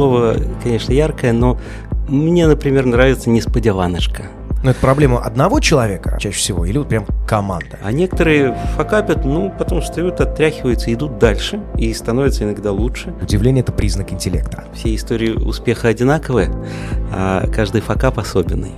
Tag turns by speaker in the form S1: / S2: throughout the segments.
S1: слово, конечно, яркое, но мне, например, нравится несподеванышка.
S2: Но это проблема одного человека чаще всего или вот прям команда?
S1: А некоторые факапят, ну, потом встают, отряхиваются, идут дальше и становятся иногда лучше.
S2: Удивление – это признак интеллекта.
S1: Все истории успеха одинаковые, а каждый факап особенный.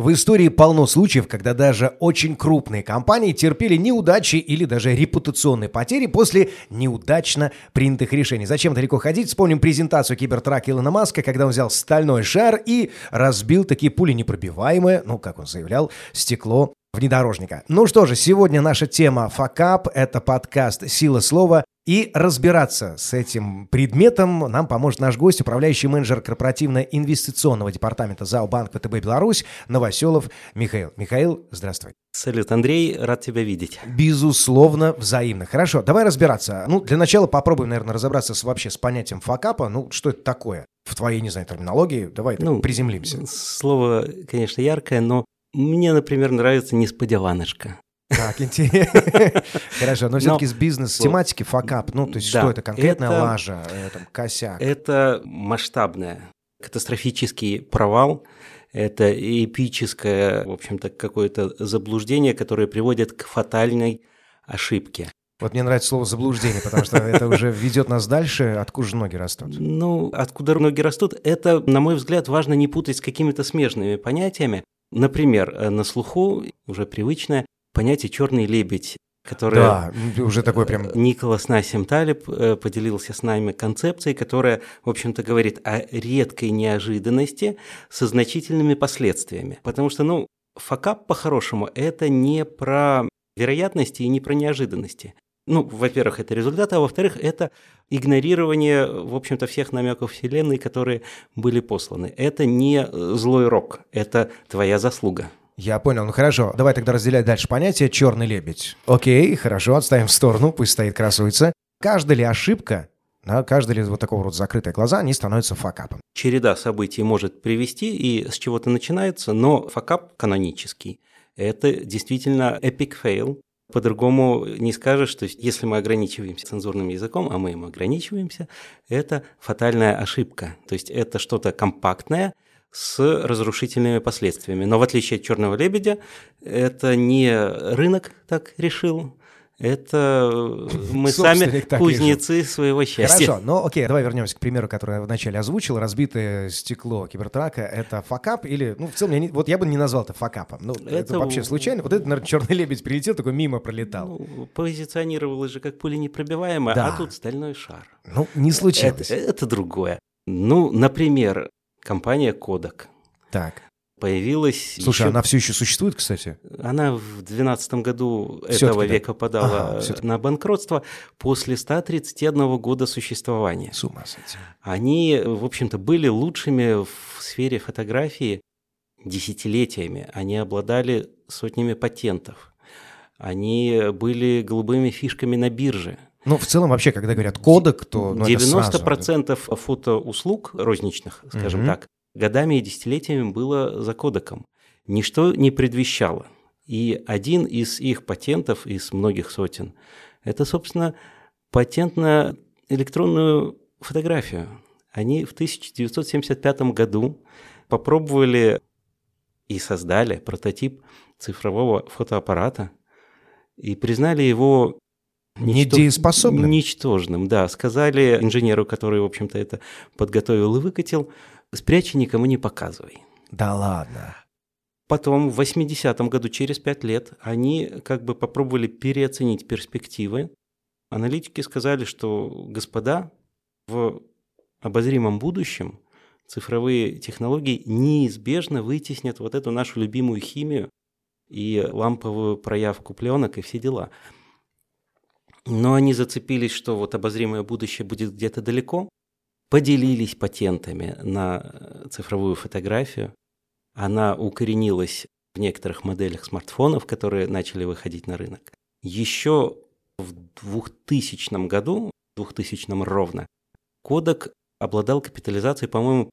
S2: В истории полно случаев, когда даже очень крупные компании терпели неудачи или даже репутационные потери после неудачно принятых решений. Зачем далеко ходить? Вспомним презентацию кибертрака Илона Маска, когда он взял стальной шар и разбил такие пули непробиваемые, ну, как он заявлял, стекло внедорожника. Ну что же, сегодня наша тема «Факап» — это подкаст «Сила слова». И разбираться с этим предметом нам поможет наш гость, управляющий менеджер корпоративно-инвестиционного департамента ЗАО Банк ВТБ Беларусь Новоселов Михаил. Михаил, здравствуй.
S1: Салют, Андрей, рад тебя видеть.
S2: Безусловно, взаимно. Хорошо, давай разбираться. Ну, для начала попробуем, наверное, разобраться с, вообще с понятием факапа. Ну, что это такое? В твоей, не знаю, терминологии. Давай ну, приземлимся.
S1: Слово, конечно, яркое, но мне, например, нравится несподеванышка.
S2: Так, интересно. Хорошо, но все-таки с бизнес-тематики факап, ну, то есть что это, конкретная лажа, э, косяк?
S1: Это масштабная, катастрофический провал, это эпическое, в общем-то, какое-то заблуждение, которое приводит к фатальной ошибке.
S2: Вот мне нравится слово заблуждение, потому что это уже ведет нас дальше. Откуда же ноги растут?
S1: Ну, откуда ноги растут, это, на мой взгляд, важно не путать с какими-то смежными понятиями. Например, э, на слуху уже привычное понятие «черный лебедь», которое
S2: да, уже такой прям...
S1: Николас Насим Талиб э, поделился с нами концепцией, которая, в общем-то, говорит о редкой неожиданности со значительными последствиями. Потому что, ну, факап по-хорошему – это не про вероятности и не про неожиданности. Ну, во-первых, это результат, а во-вторых, это игнорирование, в общем-то, всех намеков Вселенной, которые были посланы. Это не злой рок, это твоя заслуга.
S2: Я понял, ну хорошо. Давай тогда разделять дальше понятие «черный лебедь». Окей, хорошо, отставим в сторону, пусть стоит, красуется. Каждая ли ошибка, да, каждая ли вот такого вот закрытые глаза, они становятся факапом?
S1: Череда событий может привести, и с чего-то начинается, но факап канонический. Это действительно epic fail, по-другому не скажешь, что если мы ограничиваемся цензурным языком, а мы им ограничиваемся, это фатальная ошибка. То есть это что-то компактное, с разрушительными последствиями. Но в отличие от черного лебедя, это не рынок так решил, это мы сами кузнецы решил. своего счастья.
S2: Хорошо, ну окей, давай вернемся к примеру, который я вначале озвучил. Разбитое стекло кибертрака — это факап или, ну, в целом, я не, вот я бы не назвал это факапом. Ну, это, это вообще случайно. Вот это, наверное, черный лебедь прилетел, такой мимо пролетал.
S1: Ну, позиционировалось же как пуля непробиваемая, да. а тут стальной шар.
S2: Ну, не случилось.
S1: Это, это другое. Ну, например, компания Kodak.
S2: Так.
S1: Появилась.
S2: Слушай, еще... она все еще существует, кстати?
S1: Она в 2012 году Все-таки этого да. века подала ага, на банкротство после 131 года существования.
S2: С ума сойти.
S1: Они, в общем-то, были лучшими в сфере фотографии десятилетиями. Они обладали сотнями патентов. Они были голубыми фишками на бирже.
S2: Ну, в целом, вообще, когда говорят кодек, то... Ну,
S1: 90% сразу... фотоуслуг розничных, скажем mm-hmm. так, годами и десятилетиями было за кодеком. Ничто не предвещало. И один из их патентов, из многих сотен, это, собственно, патент на электронную фотографию. Они в 1975 году попробовали и создали прототип цифрового фотоаппарата и признали его
S2: Недееспособным?
S1: Ничтожным, да. Сказали инженеру, который, в общем-то, это подготовил и выкатил, спрячь никому не показывай.
S2: Да ладно.
S1: Потом, в 80-м году, через пять лет, они как бы попробовали переоценить перспективы. Аналитики сказали, что, господа, в обозримом будущем цифровые технологии неизбежно вытеснят вот эту нашу любимую химию и ламповую проявку пленок и все дела. Но они зацепились, что вот обозримое будущее будет где-то далеко, поделились патентами на цифровую фотографию. Она укоренилась в некоторых моделях смартфонов, которые начали выходить на рынок. Еще в 2000 году, 2000 ровно, Кодек обладал капитализацией, по-моему,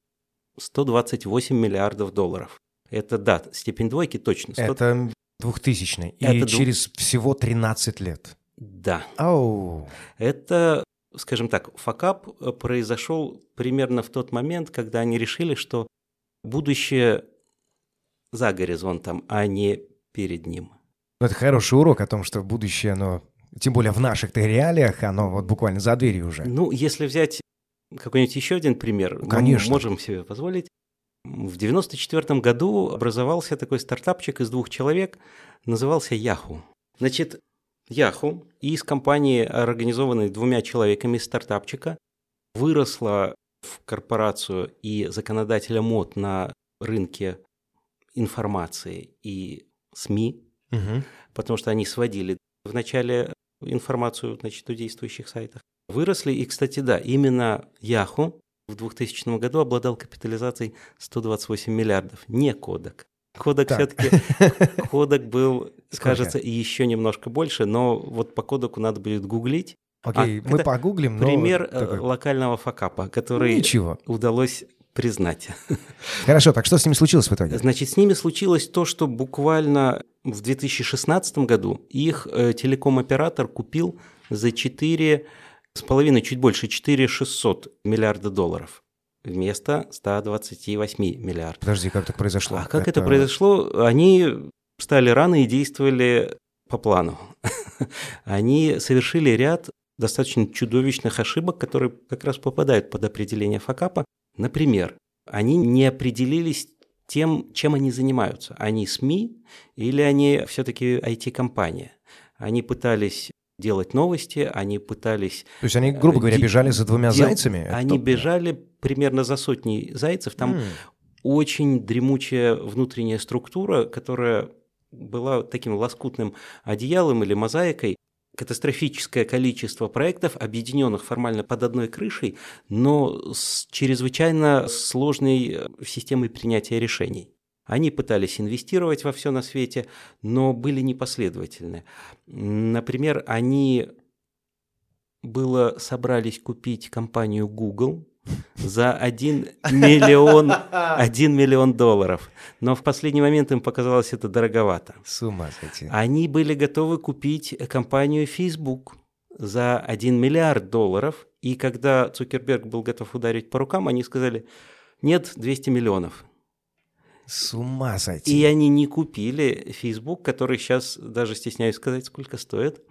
S1: 128 миллиардов долларов. Это, да, степень двойки точно.
S2: 100... Это 2000 И
S1: Это
S2: через всего 13 лет.
S1: Да.
S2: Оу.
S1: Это, скажем так, факап э, произошел примерно в тот момент, когда они решили, что будущее за горизонтом, а не перед ним.
S2: Ну, Это хороший урок о том, что будущее, оно, тем более в наших-то реалиях, оно вот буквально за дверью уже.
S1: Ну, если взять какой-нибудь еще один пример, мы
S2: Конечно.
S1: можем себе позволить. В 94 году образовался такой стартапчик из двух человек, назывался Yahoo. Значит, Yahoo из компании, организованной двумя человеками стартапчика, выросла в корпорацию и законодателя мод на рынке информации и СМИ,
S2: Мгм.
S1: потому что они сводили вначале информацию значит, о действующих сайтах. Выросли, и, кстати, да, именно Yahoo в 2000 году обладал капитализацией 128 миллиардов, не Кодек. Кодек
S2: Так.
S1: все-таки, Кодек был,
S2: Сколько?
S1: кажется, и еще немножко больше, но вот по Кодеку надо будет гуглить.
S2: Окей,
S1: А,
S2: мы
S1: это
S2: погуглим, но...
S1: Пример э,
S2: такой-
S1: локального факапа, который
S2: Ничего.
S1: удалось признать.
S2: Хорошо, так что с ними случилось в итоге?
S1: Значит, с ними случилось то, что буквально в 2016 году их э, телеком-оператор купил за 4 с половиной, чуть больше, 4 600 миллиарда долларов вместо 128 миллиардов.
S2: Подожди, как так произошло?
S1: А как это произошло? Они встали рано и действовали по плану. Они совершили ряд достаточно чудовищных ошибок, которые как раз попадают под определение факапа. Например, они не определились тем, чем они занимаются. Они СМИ или они все-таки IT-компания. Они пытались делать новости, они пытались
S2: То есть они, грубо говоря,
S1: Ди-
S2: бежали за двумя
S1: дел-
S2: зайцами?
S1: Они бежали примерно за сотней зайцев. Там
S2: М.
S1: очень дремучая внутренняя структура, которая была таким лоскутным одеялом или мозаикой. Катастрофическое количество проектов, объединенных формально под одной крышей, но с чрезвычайно сложной э, системой принятия решений. Они пытались инвестировать во все на свете, но были непоследовательны. Например, они было собрались купить компанию Google за 1 миллион, 1 миллион долларов. Но в последний момент им показалось это дороговато.
S2: С ума сойти.
S1: Они были готовы купить компанию Facebook за 1 миллиард долларов. И когда Цукерберг был готов ударить по рукам, они сказали, нет, 200 миллионов.
S2: С ума сойти.
S1: И они не купили Facebook, который сейчас, даже стесняюсь сказать, сколько стоит.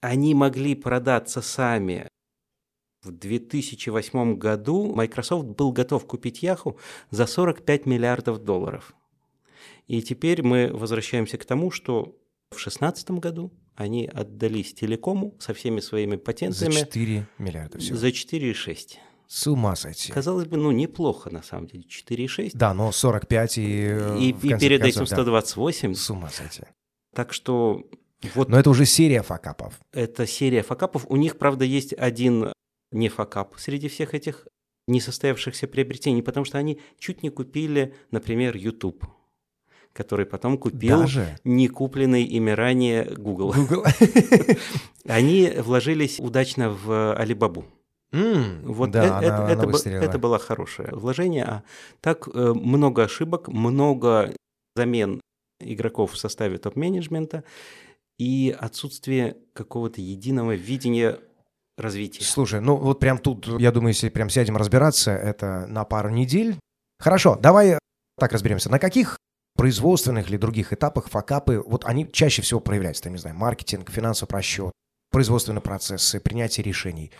S1: Они могли продаться сами. В 2008 году Microsoft был готов купить Yahoo за 45 миллиардов долларов. И теперь мы возвращаемся к тому, что в 2016 году они отдались телекому со всеми своими
S2: За
S1: патентами
S2: 4 миллиарда всего.
S1: за 4,6.
S2: С ума сойти.
S1: Казалось бы, ну неплохо на самом деле, 4,6.
S2: Да, но 45 и... э,
S1: И,
S2: в
S1: и перед
S2: концов,
S1: этим
S2: да.
S1: 128.
S2: С ума сойти.
S1: Так что вот
S2: Но это уже серия факапов.
S1: это серия факапов. У них, правда, есть один не факап среди всех этих несостоявшихся приобретений, потому что они чуть не купили, например, YouTube, который потом купил
S2: Даже?
S1: не купленный ими ранее Google.
S2: Google.
S1: Они вложились удачно в Алибабу.
S2: М,
S1: Вот
S2: да,
S1: э-
S2: она-
S1: это,
S2: она
S1: это, бы-
S2: выстрелила.
S1: это было хорошее вложение. А так э, много ошибок, много замен игроков в составе топ-менеджмента и отсутствие какого-то единого видения развития.
S2: Слушай, ну вот прям тут, я думаю, если прям сядем разбираться, это на пару недель. Хорошо, давай так разберемся. На каких производственных или других этапах факапы, вот они чаще всего проявляются, там, не знаю, маркетинг, финансовый просчет, производственные процессы, принятие решений.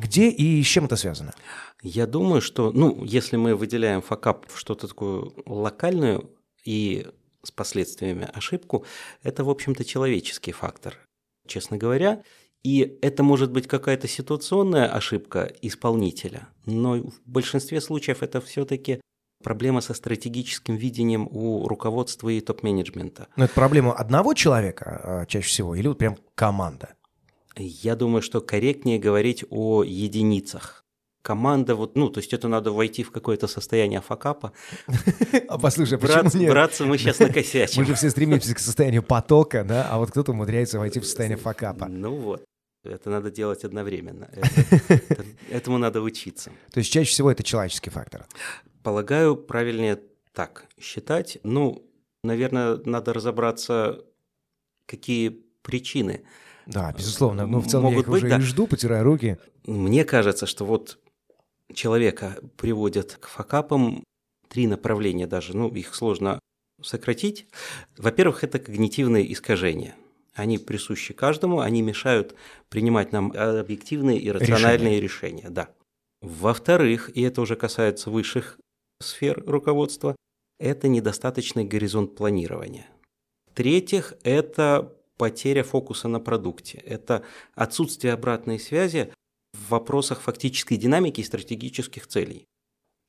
S2: Где и с чем это связано?
S1: Я думаю, что, ну, если мы выделяем факап в что-то такую локальную и с последствиями ошибку, это, в общем-то, человеческий фактор, честно говоря. И это может быть какая-то ситуационная ошибка исполнителя, но в большинстве случаев это все-таки проблема со стратегическим видением у руководства и топ-менеджмента.
S2: Ну, это проблема одного человека э, чаще всего или вот прям команда?
S1: Я думаю, что корректнее говорить о единицах. Команда, вот, ну, то есть это надо войти в какое-то состояние факапа.
S2: А послушай,
S1: Брат-
S2: почему нет?
S1: браться мы сейчас накосячим.
S2: Мы же все стремимся к состоянию потока, да, а вот кто-то умудряется войти в состояние факапа.
S1: Ну вот, это надо делать одновременно. Это- это- Этому надо учиться.
S2: То есть чаще всего это человеческий фактор.
S1: Полагаю, правильнее так считать. Ну, наверное, надо разобраться какие причины.
S2: Да, безусловно. Ну, в целом
S1: могут
S2: я их
S1: быть,
S2: уже
S1: да.
S2: и жду, потирая руки.
S1: Мне кажется, что вот человека приводят к факапам три направления даже, ну, их сложно сократить. Во-первых, это когнитивные искажения. Они присущи каждому, они мешают принимать нам объективные и рациональные решения. решения да. Во-вторых, и это уже касается высших сфер руководства, это недостаточный горизонт планирования. В-третьих, это потеря фокуса на продукте. Это отсутствие обратной связи в вопросах фактической динамики и стратегических целей.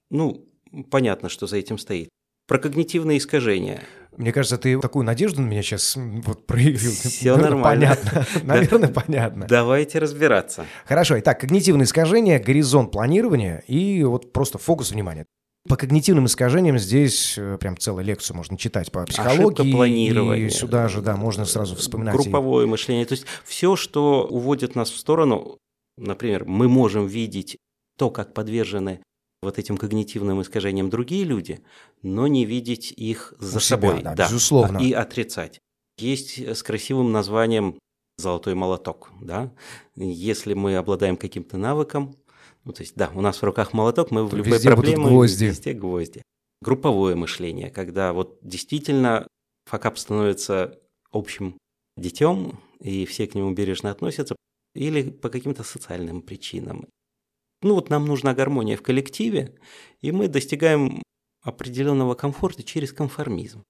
S1: Ну, понятно, что за этим стоит. Про когнитивные искажения.
S2: Мне кажется, ты такую надежду на меня сейчас вот проявил.
S1: Все нормально.
S2: Понятно. Наверное, понятно.
S1: Давайте разбираться.
S2: Хорошо. Итак, когнитивные искажения, горизонт планирования и вот просто фокус внимания. По когнитивным искажениям здесь э, прям целую лекцию можно читать по психологии.
S1: Ошибка планирования.
S2: И сюда же, да, можно сразу вспоминать.
S1: Групповое и... мышление. То есть все, что уводит нас в сторону, например, мы можем видеть то, как подвержены вот этим когнитивным искажениям другие люди, но не видеть их за
S2: У себя,
S1: собой.
S2: Да, безусловно.
S1: И отрицать. Есть с красивым названием «золотой молоток». Да? Если мы обладаем каким-то навыком, ну, то есть, да, у нас в руках молоток, мы в любой
S2: везде
S1: проблеме
S2: будут гвозди.
S1: везде гвозди. Групповое мышление, когда вот действительно факап становится общим детем, и все к нему бережно относятся, или по каким-то социальным причинам. Ну вот нам нужна гармония в коллективе, и мы достигаем определенного комфорта через конформизм.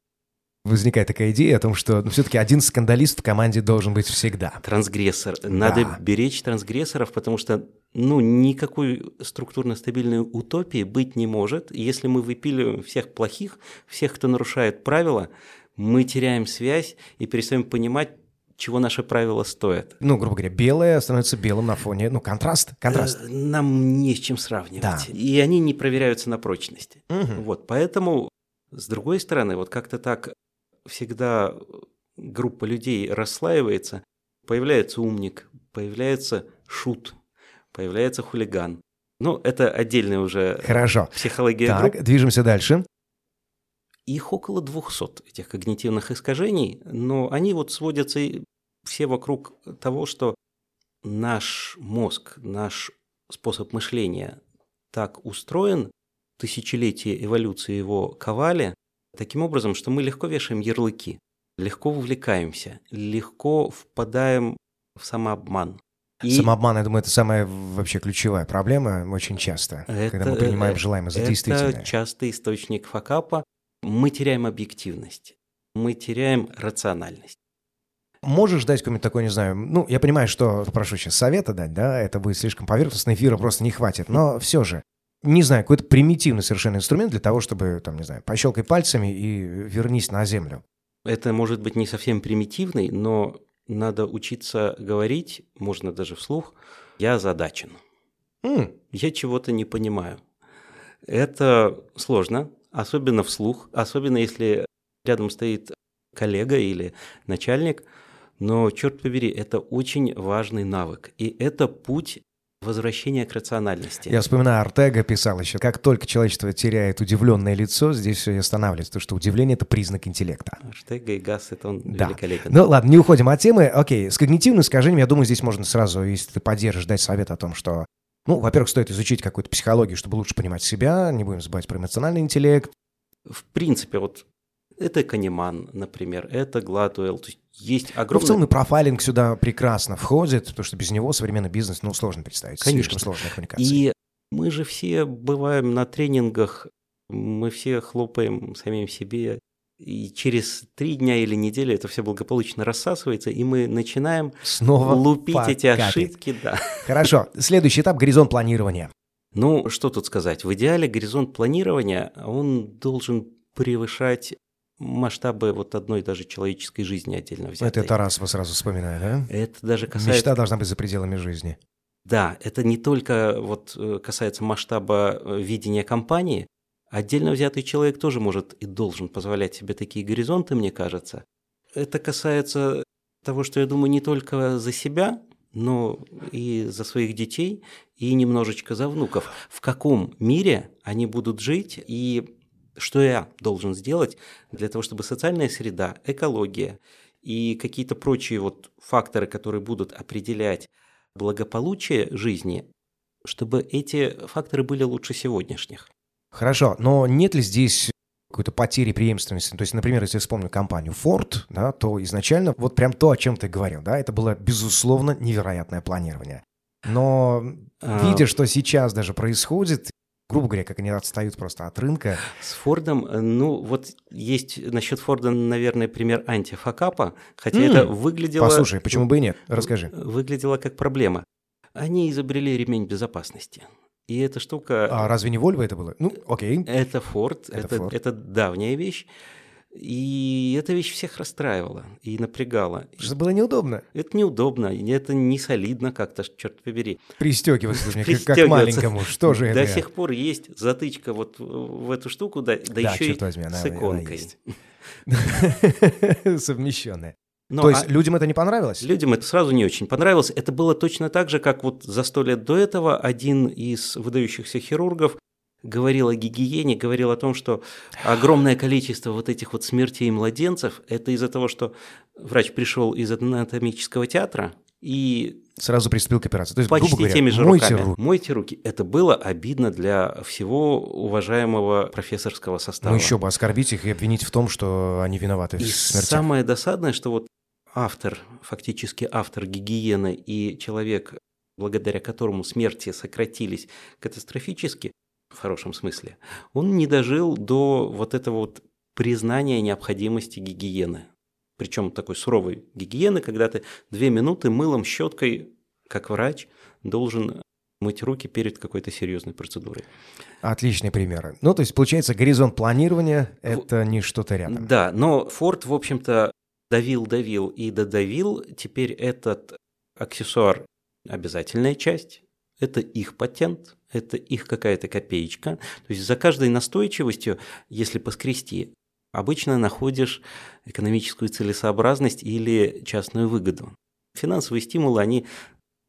S2: Возникает такая идея о том, что ну, все-таки один скандалист в команде должен быть всегда.
S1: Трансгрессор. Надо беречь трансгрессоров, потому что ну, никакой структурно стабильной утопии быть не может. Если мы выпиливаем всех плохих, всех, кто нарушает правила, мы теряем связь и перестаем понимать, чего наши правила стоят.
S2: Ну, грубо говоря, белое становится белым на фоне, ну, контраст, контраст.
S1: Э, нам не с чем сравнивать.
S2: Да.
S1: И они не проверяются на прочность.
S2: Угу.
S1: Вот, поэтому, с другой стороны, вот как-то так всегда группа людей расслаивается, появляется умник, появляется шут, появляется хулиган. Ну, это отдельная уже
S2: Хорошо.
S1: психология
S2: так,
S1: групп.
S2: движемся дальше.
S1: Их около 200, этих когнитивных искажений, но они вот сводятся все вокруг того, что наш мозг, наш способ мышления так устроен, тысячелетия эволюции его ковали, таким образом, что мы легко вешаем ярлыки, легко увлекаемся, легко впадаем в самообман.
S2: И Самообман, я думаю, это самая вообще ключевая проблема очень часто, это, когда мы принимаем желаемое за
S1: это
S2: действительное.
S1: Это частый источник факапа. Мы теряем объективность, мы теряем рациональность.
S2: Можешь дать какой-нибудь такой, не знаю, ну, я понимаю, что, прошу сейчас совета дать, да, это будет слишком поверхностно, эфира просто не хватит, но все же, не знаю, какой-то примитивный совершенно инструмент для того, чтобы, там, не знаю, пощелкай пальцами и вернись на землю.
S1: Это может быть не совсем примитивный, но надо учиться говорить, можно даже вслух, я озадачен.
S2: Mm.
S1: Я чего-то не понимаю. Это сложно, особенно вслух, особенно если рядом стоит коллега или начальник, но, черт побери, это очень важный навык, и это путь возвращения к рациональности.
S2: Я вспоминаю, Артега писал еще, как только человечество теряет удивленное лицо, здесь все и останавливается, потому что удивление — это признак интеллекта.
S1: Артега и Гасс — это он
S2: да.
S1: великолепен.
S2: Ну ладно, не уходим от темы. Окей, с когнитивным искажением, я думаю, здесь можно сразу, если ты поддержишь, дать совет о том, что ну, во-первых, стоит изучить какую-то психологию, чтобы лучше понимать себя, не будем забывать про эмоциональный интеллект.
S1: В принципе, вот это Канеман, например, это Гладуэлл, то есть есть огромное...
S2: Ну, в целом и профайлинг сюда прекрасно входит, потому что без него современный бизнес, ну, сложно представить.
S1: Конечно.
S2: Слишком сложная коммуникация.
S1: И мы же все бываем на тренингах, мы все хлопаем самим себе, и через три дня или неделю это все благополучно рассасывается, и мы начинаем
S2: Снова
S1: лупить
S2: покатит.
S1: эти ошибки. Да.
S2: Хорошо, следующий этап – горизонт планирования.
S1: Ну, что тут сказать? В идеале горизонт планирования, он должен превышать масштабы вот одной даже человеческой жизни отдельно взятой.
S2: Это Тарасова сразу вспоминаю, да?
S1: Это даже касается...
S2: Мечта должна быть за пределами жизни.
S1: Да, это не только вот э, касается масштаба э, видения компании, Отдельно взятый человек тоже может и должен позволять себе такие горизонты, мне кажется. Это касается того, что я думаю не только за себя, но и за своих детей, и немножечко за внуков. В каком мире они будут жить и что я должен сделать для того, чтобы социальная среда, экология и какие-то прочие вот факторы, которые будут определять благополучие жизни, чтобы эти факторы были лучше сегодняшних.
S2: Хорошо, но нет ли здесь какой-то потери преемственности. То есть, например, если я вспомню компанию Ford, да, то изначально вот прям то, о чем ты говорил, да, это было, безусловно, невероятное планирование. Но а... видя, что сейчас даже происходит, грубо говоря, как они отстают просто от рынка.
S1: С Фордом, э, ну вот есть насчет Форда, наверное, пример антифакапа, хотя mm. это выглядело...
S2: Послушай, почему бы и нет? Расскажи.
S1: Выглядело как проблема. Они изобрели ремень безопасности. И эта штука...
S2: А разве не Volvo это было? Ну, окей.
S1: Это Ford, это, это, Ford. это давняя вещь. И эта вещь всех расстраивала и напрягала.
S2: Что было неудобно.
S1: Это неудобно, это не солидно как-то, черт побери.
S2: Пристегиваться мне как маленькому, что же это?
S1: До сих пор есть затычка вот в эту штуку, да, да, да еще и возьми, она, с иконкой.
S2: Совмещенная. Но, То есть а людям это не понравилось?
S1: Людям это сразу не очень понравилось. Это было точно так же, как вот за сто лет до этого один из выдающихся хирургов говорил о гигиене, говорил о том, что огромное количество вот этих вот смертей младенцев – это из-за того, что врач пришел из анатомического театра и
S2: сразу приступил к операции. То есть,
S1: почти
S2: говоря,
S1: теми же
S2: мойте
S1: руками. Руки. Мойте руки. Это было обидно для всего уважаемого профессорского состава.
S2: Ну еще бы оскорбить их и обвинить в том, что они виноваты
S1: и
S2: в смерти.
S1: Самое досадное, что вот автор, фактически автор гигиены и человек, благодаря которому смерти сократились катастрофически, в хорошем смысле, он не дожил до вот этого вот признания необходимости гигиены. Причем такой суровой гигиены, когда ты две минуты мылом, щеткой, как врач, должен мыть руки перед какой-то серьезной процедурой.
S2: Отличные примеры. Ну, то есть, получается, горизонт планирования – это не что-то рядом.
S1: Да, но Форд, в общем-то, давил-давил и додавил, теперь этот аксессуар обязательная часть, это их патент, это их какая-то копеечка. То есть за каждой настойчивостью, если поскрести, обычно находишь экономическую целесообразность или частную выгоду. Финансовые стимулы, они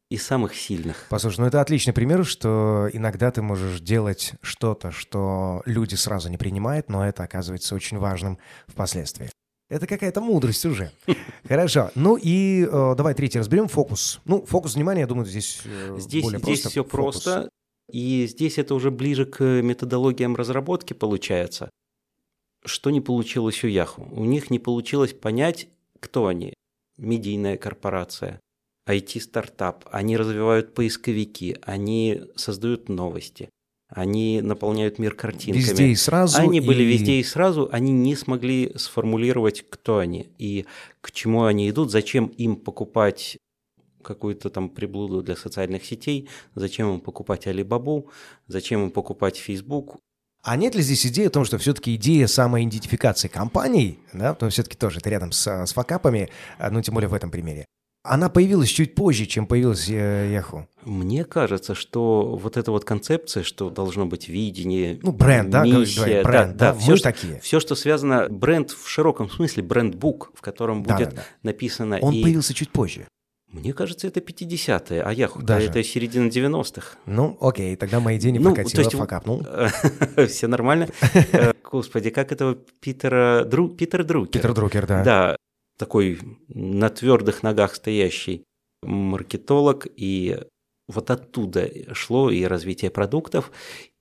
S1: из самых сильных.
S2: Послушай, ну это отличный пример, что иногда ты можешь делать что-то, что люди сразу не принимают, но это оказывается очень важным впоследствии. Это какая-то мудрость уже. Хорошо. Ну и э, давай третий разберем фокус. Ну, фокус внимания, я думаю, здесь, э,
S1: здесь
S2: более
S1: здесь
S2: просто.
S1: все
S2: фокус.
S1: просто. И здесь это уже ближе к методологиям разработки получается. Что не получилось у Яху? У них не получилось понять, кто они. Медийная корпорация, IT-стартап. Они развивают поисковики, они создают новости. Они наполняют мир картинками.
S2: Везде и сразу.
S1: Они
S2: и...
S1: были везде и сразу. Они не смогли сформулировать, кто они и к чему они идут, зачем им покупать какую-то там приблуду для социальных сетей, зачем им покупать Алибабу, зачем им покупать Facebook.
S2: А нет ли здесь идеи о том, что все-таки идея самоидентификации компаний, да, потому все-таки тоже это рядом с, с факапами, а, ну тем более в этом примере, она появилась чуть позже, чем появилась э, Yahoo.
S1: Мне кажется, что вот эта вот концепция, что должно быть видение,
S2: ну бренд, да,
S1: миссия,
S2: бренд,
S1: да,
S2: да,
S1: да, все,
S2: мы такие.
S1: Все, что связано бренд в широком смысле, бренд-бук, в котором
S2: да,
S1: будет
S2: да, да.
S1: написано.
S2: Он
S1: и...
S2: появился чуть позже.
S1: Мне кажется, это 50-е, а Яху
S2: Даже.
S1: это середина 90-х.
S2: Ну, окей, тогда моя идея не ну, прокатила,
S1: то есть,
S2: факапнул.
S1: Все нормально. Э, господи, как этого Питера... Дру... Питер Друкер.
S2: Питер Друкер, да.
S1: Да, такой на твердых ногах стоящий маркетолог, и вот оттуда шло и развитие продуктов.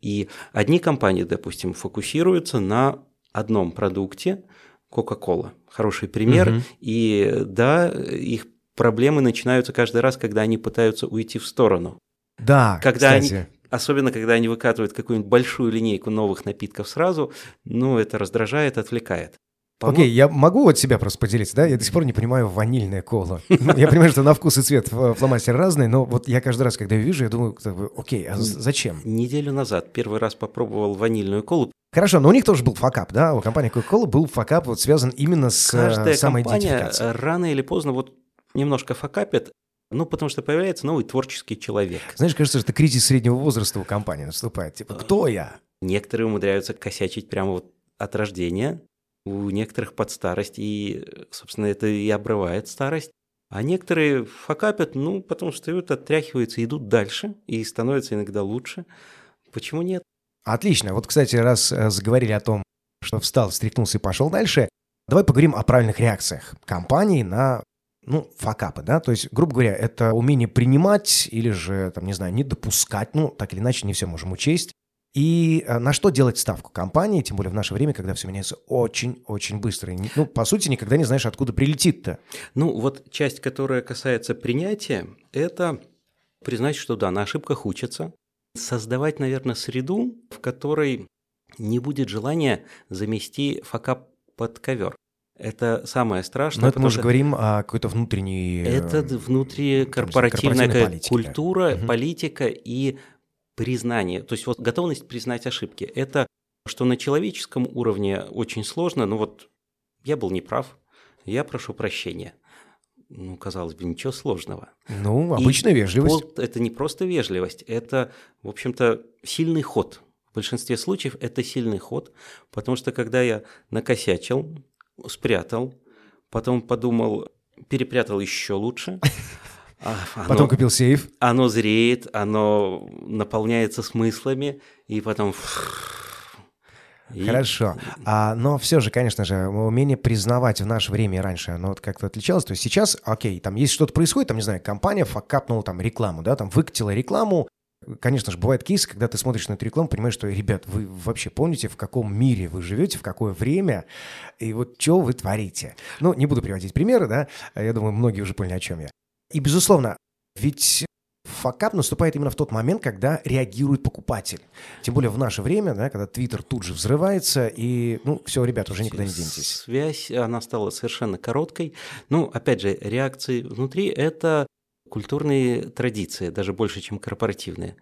S1: И одни компании, допустим, фокусируются на одном продукте, Coca-Cola. Хороший пример. Угу. И да, их проблемы начинаются каждый раз, когда они пытаются уйти в сторону.
S2: Да,
S1: когда
S2: кстати.
S1: они Особенно, когда они выкатывают какую-нибудь большую линейку новых напитков сразу, ну, это раздражает, отвлекает.
S2: Окей, okay, я могу от себя просто поделиться, да? Я до сих пор не понимаю ванильная кола. Ну, я понимаю, что на вкус и цвет фломастер разный, но вот я каждый раз, когда ее вижу, я думаю, окей, а зачем?
S1: Неделю назад первый раз попробовал ванильную колу.
S2: Хорошо, но у них тоже был факап, да? У компании Coca-Cola был факап, вот связан именно с
S1: Каждая
S2: самоидентификацией.
S1: компания рано или поздно вот немножко факапит, ну, потому что появляется новый творческий человек.
S2: Знаешь, кажется, что кризис среднего возраста у компании наступает. Типа, кто я?
S1: Некоторые умудряются косячить прямо вот от рождения, у некоторых под старость, и, собственно, это и обрывает старость. А некоторые факапят, ну, потому что встают, оттряхиваются, идут дальше, и становятся иногда лучше. Почему нет?
S2: Отлично. Вот, кстати, раз э, заговорили о том, что встал, встряхнулся и пошел дальше, Давай поговорим о правильных реакциях компании на ну, факапы, да, то есть, грубо говоря, это умение принимать или же, там, не знаю, не допускать, ну, так или иначе, не все можем учесть. И э, на что делать ставку компании, тем более в наше время, когда все меняется очень-очень быстро. И, ну, по сути, никогда не знаешь, откуда прилетит-то.
S1: Ну, вот часть, которая касается принятия, это признать, что да, на ошибках учатся, создавать, наверное, среду, в которой не будет желания замести факап под ковер. Это самое страшное.
S2: Но это мы уже говорим о какой-то внутренней...
S1: Э, это внутрикорпоративная культура, угу. политика и признание. То есть вот готовность признать ошибки. Это что на человеческом уровне очень сложно, но вот я был неправ, я прошу прощения. Ну, казалось бы, ничего сложного.
S2: Ну, обычная и вежливость.
S1: Это не просто вежливость, это, в общем-то, сильный ход. В большинстве случаев это сильный ход, потому что когда я накосячил, спрятал, потом подумал, перепрятал еще лучше.
S2: А, оно, потом купил сейф.
S1: Оно зреет, оно наполняется смыслами, и потом...
S2: И... Хорошо. А, но все же, конечно же, умение признавать в наше время и раньше, оно вот как-то отличалось. То есть сейчас, окей, там есть что-то происходит, там, не знаю, компания факапнула там рекламу, да, там выкатила рекламу, Конечно же, бывает кейс, когда ты смотришь на эту рекламу, понимаешь, что, ребят, вы вообще помните, в каком мире вы живете, в какое время, и вот что вы творите. Ну, не буду приводить примеры, да, я думаю, многие уже поняли, о чем я. И, безусловно, ведь факап наступает именно в тот момент, когда реагирует покупатель. Тем более в наше время, да, когда Твиттер тут же взрывается, и, ну, все, ребят, уже никуда не денетесь.
S1: Связь, она стала совершенно короткой. Ну, опять же, реакции внутри – это культурные традиции, даже больше, чем корпоративные.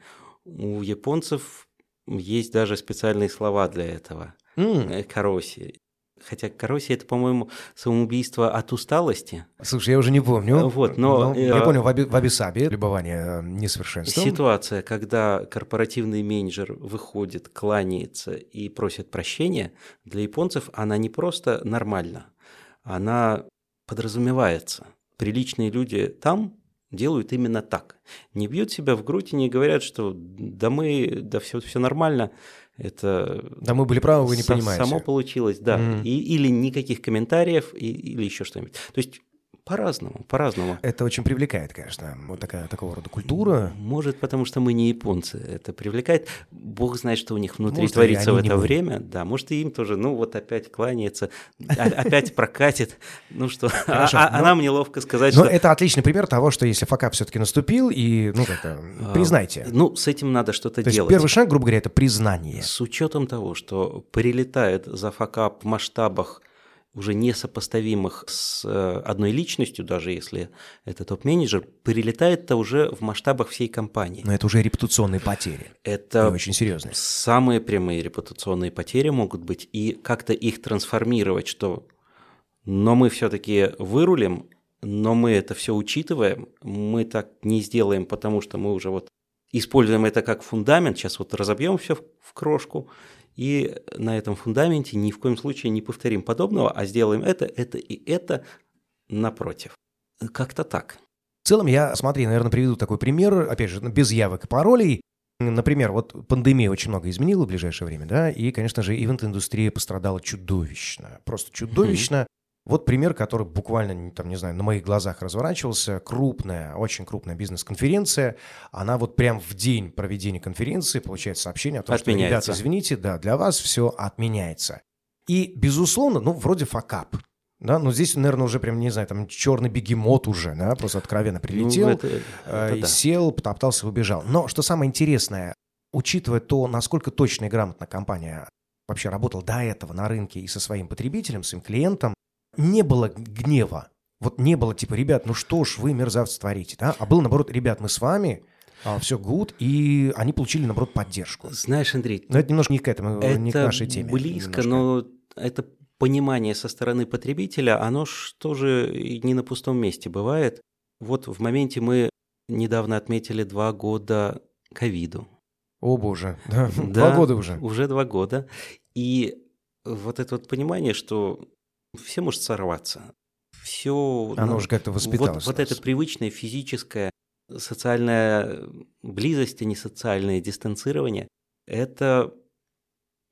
S1: У японцев есть даже специальные слова для этого. Mm. Кароси. Хотя кароси это, по-моему, самоубийство от усталости.
S2: Слушай, я уже не помню.
S1: Вот, но, но
S2: я понял в, аби, в Абисабе любование э, несовершенством.
S1: Ситуация, когда корпоративный менеджер выходит, кланяется и просит прощения, для японцев она не просто нормальна, она подразумевается. Приличные люди там делают именно так. Не бьют себя в грудь и не говорят, что да мы, да все, все нормально. Это
S2: да мы были правы, вы не понимаете.
S1: Само получилось, да. Mm. И, или никаких комментариев, и, или еще что-нибудь. То есть по-разному, по-разному.
S2: Это очень привлекает, конечно, вот такая, такого рода культура.
S1: Может, потому что мы не японцы. Это привлекает. Бог знает, что у них внутри может, творится в это время. Да, может, и им тоже, ну, вот опять кланяется, опять прокатит. Ну что, а, а, а нам неловко сказать,
S2: что... Но это отличный пример того, что если факап все-таки наступил, и, ну, как-то, а, признайте.
S1: Ну, с этим надо что-то делать.
S2: первый шаг, грубо говоря, это признание.
S1: С учетом того, что прилетает за факап в масштабах уже несопоставимых с э, одной личностью, даже если это топ-менеджер, прилетает-то уже в масштабах всей компании.
S2: Но это уже репутационные потери.
S1: Это
S2: и очень серьезные.
S1: Самые прямые репутационные потери могут быть, и как-то их трансформировать, что но мы все-таки вырулим, но мы это все учитываем, мы так не сделаем, потому что мы уже вот используем это как фундамент, сейчас вот разобьем все в крошку, и на этом фундаменте ни в коем случае не повторим подобного, а сделаем это, это и это напротив. Как-то так.
S2: В целом, я, смотри, наверное, приведу такой пример, опять же, без явок и паролей. Например, вот пандемия очень много изменила в ближайшее время, да, и, конечно же, ивент-индустрия пострадала чудовищно, просто чудовищно. Вот пример, который буквально, там, не знаю, на моих глазах разворачивался. Крупная, очень крупная бизнес-конференция. Она вот прям в день проведения конференции получает сообщение о том, что, ребята, извините, да, для вас все отменяется. И, безусловно, ну, вроде факап. Да, но здесь, наверное, уже прям, не знаю, там черный бегемот уже, да, просто откровенно прилетел, ну, это, это, э, да. сел, потоптался, убежал. Но что самое интересное, учитывая то, насколько точно и грамотно компания вообще работала до этого на рынке и со своим потребителем, своим клиентом, не было гнева. Вот не было типа, ребят, ну что ж вы, мерзавцы, творите, да? А было, наоборот, ребят, мы с вами, а, все good, и они получили, наоборот, поддержку.
S1: Знаешь, Андрей...
S2: Но это немножко не к этому, это не к нашей теме.
S1: близко, немножко. но это понимание со стороны потребителя, оно что же не на пустом месте бывает. Вот в моменте мы недавно отметили два года ковиду.
S2: О боже, да, да, два года уже.
S1: Уже два года. И вот это вот понимание, что все может сорваться. Все...
S2: Оно ну, уже как-то воспиталось.
S1: Вот, вот это привычное физическое, социальная близость, а не социальное дистанцирование, это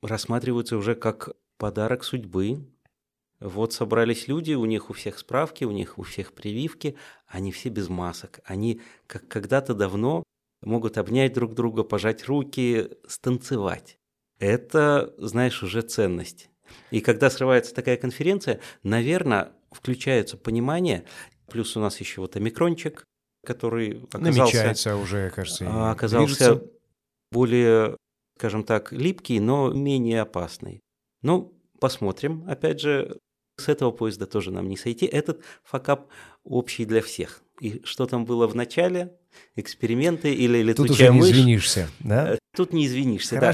S1: рассматривается уже как подарок судьбы. Вот собрались люди, у них у всех справки, у них у всех прививки, они все без масок. Они, как когда-то давно, могут обнять друг друга, пожать руки, станцевать. Это, знаешь, уже ценность. И когда срывается такая конференция, наверное, включается понимание, плюс у нас еще вот омикрончик, который оказался,
S2: Намечается уже, кажется,
S1: а, оказался
S2: движется.
S1: более, скажем так, липкий, но менее опасный. Ну, посмотрим. Опять же, с этого поезда тоже нам не сойти. Этот факап общий для всех. И что там было в начале, эксперименты или
S2: Тут
S1: летучая
S2: уже не
S1: мышь,
S2: извинишься, да?
S1: э, тут не извинишься. да.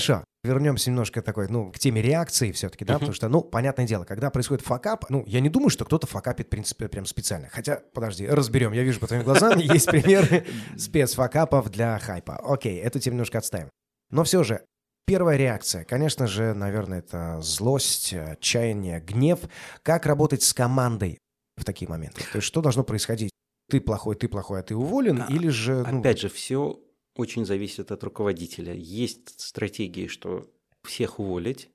S2: Вернемся немножко такой, ну, к теме реакции все-таки, да, потому что, ну, понятное дело, когда происходит факап, ну, я не думаю, что кто-то факапит, в принципе, прям специально. Хотя, подожди, разберем, я вижу по твоим глазам, есть примеры спецфакапов для хайпа. Окей, эту тему немножко отставим. Но все же, первая реакция, конечно же, наверное, это злость, отчаяние, гнев. Как работать с командой в такие моменты? То есть что должно происходить? Ты плохой, ты плохой, а ты уволен?
S1: А,
S2: Или же... ну,
S1: Опять же, все очень зависит от руководителя. Есть стратегии, что всех уволить.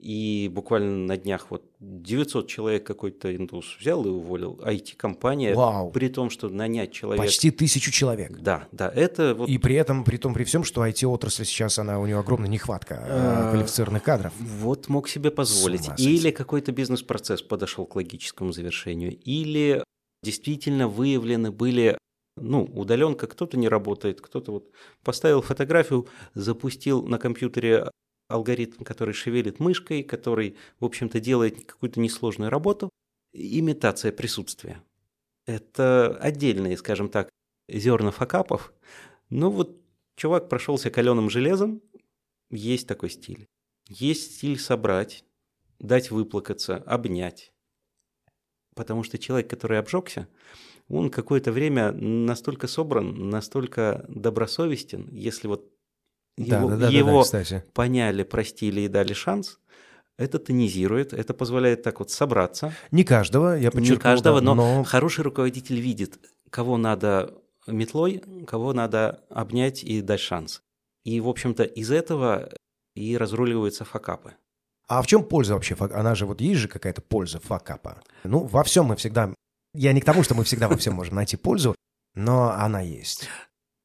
S1: И буквально на днях вот 900 человек какой-то индус взял и уволил. IT-компания,
S2: Вау.
S1: при том, что нанять человека...
S2: Почти тысячу человек.
S1: Да, да, это вот...
S2: И при этом, при том, при всем, что IT-отрасль сейчас, она, у нее огромная нехватка э,
S1: А,
S2: квалифицированных кадров.
S1: Вот мог себе позволить. Или какой-то бизнес-процесс подошел к логическому завершению. Или действительно выявлены были, ну, удаленка, кто-то не работает, кто-то вот поставил фотографию, запустил на компьютере алгоритм, который шевелит мышкой, который, в общем-то, делает какую-то несложную работу. Имитация присутствия. Это отдельные, скажем так, зерна факапов. Но вот чувак прошелся каленым железом, есть такой стиль. Есть стиль собрать, дать выплакаться, обнять. Потому что человек, который обжегся, он какое-то время настолько собран, настолько добросовестен, если вот
S2: Да,
S1: его,
S2: да, да, да,
S1: его
S2: да, кстати.
S1: поняли, простили и дали шанс, это тонизирует, это позволяет так вот собраться.
S2: Не каждого, я подчеркну.
S1: Не каждого,
S2: да,
S1: но, хороший руководитель видит, кого надо метлой, кого надо обнять и дать шанс. И, в общем-то, из этого и разруливаются факапы.
S2: А в чем польза вообще? Она же, вот есть же какая-то польза факапа. Ну, во всем мы всегда... Я не к тому, что мы всегда во всем можем найти пользу, но она есть.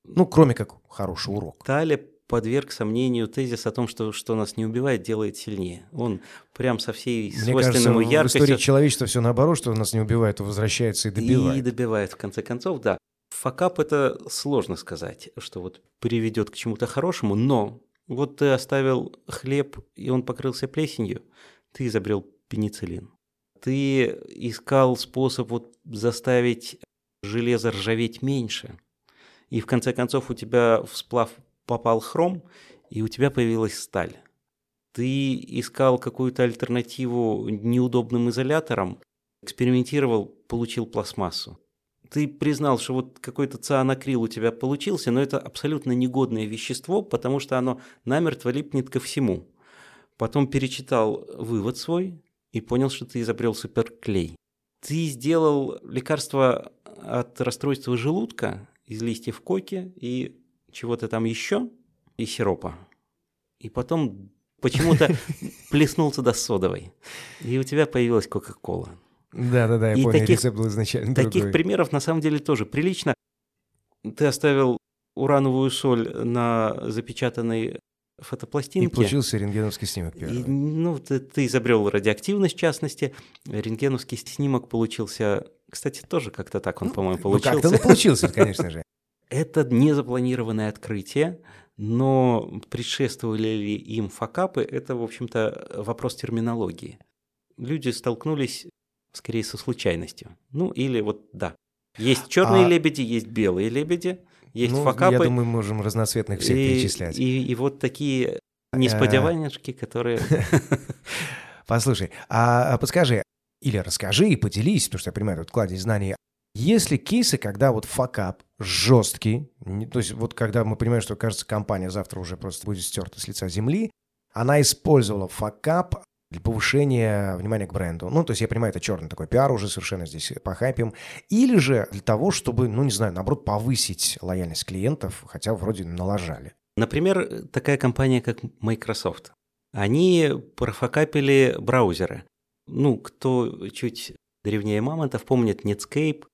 S2: Ну, кроме как хороший урок.
S1: Тале подверг сомнению тезис о том, что что нас не убивает, делает сильнее. Он прям со всей
S2: Мне
S1: свойственной
S2: кажется, в истории человечества все наоборот, что нас не убивает, возвращается и добивает.
S1: и добивает в конце концов, да. Факап это сложно сказать, что вот приведет к чему-то хорошему, но вот ты оставил хлеб, и он покрылся плесенью, ты изобрел пенициллин. Ты искал способ вот заставить железо ржаветь меньше, и в конце концов у тебя в сплав попал хром, и у тебя появилась сталь. Ты искал какую-то альтернативу неудобным изоляторам, экспериментировал, получил пластмассу. Ты признал, что вот какой-то цианокрил у тебя получился, но это абсолютно негодное вещество, потому что оно намертво липнет ко всему. Потом перечитал вывод свой и понял, что ты изобрел суперклей. Ты сделал лекарство от расстройства желудка из листьев коки и чего-то там еще, и сиропа. И потом почему-то плеснул туда содовой. И у тебя появилась Кока-Кола.
S2: Да-да-да, я
S1: И
S2: понял,
S1: таких-
S2: рецепт был изначально
S1: Таких
S2: другой.
S1: примеров на самом деле тоже прилично. Ты оставил урановую соль на запечатанной
S2: И
S1: фотопластинке.
S2: получился рентгеновский снимок
S1: И,
S2: первый.
S1: ну, ты, ты изобрел радиоактивность, в частности. Рентгеновский снимок получился, кстати, тоже как-то так он, по-моему,
S2: Ну,
S1: получился.
S2: как-то ну, получился, конечно же.
S1: Это незапланированное открытие, но предшествовали ли им факапы, это, в общем-то, вопрос терминологии. Люди столкнулись скорее со случайностью. Ну, или вот, да. Есть черные
S2: А-
S1: лебеди, есть белые лебеди, есть
S2: Ну,
S1: факапы.
S2: Я думаю, мы можем разноцветных всех
S1: и,
S2: перечислять.
S1: И, и вот такие несподеванишки, которые...
S2: Послушай, а а подскажи, или расскажи и поделись, потому что я понимаю, тут кладезь знаний. Есть ли кейсы, когда вот факап жесткий, то есть вот когда мы понимаем, что, кажется, компания завтра уже просто будет стерта с лица земли, она использовала факап для повышения внимания к бренду. Ну, то есть я понимаю, это черный такой пиар уже совершенно здесь похайпим. Или же для того, чтобы, ну, не знаю, наоборот, повысить лояльность клиентов, хотя вроде налажали.
S1: Например, такая компания, как Microsoft. Они профокапили браузеры. Ну, кто чуть древнее Мамонтов, помнит Netscape.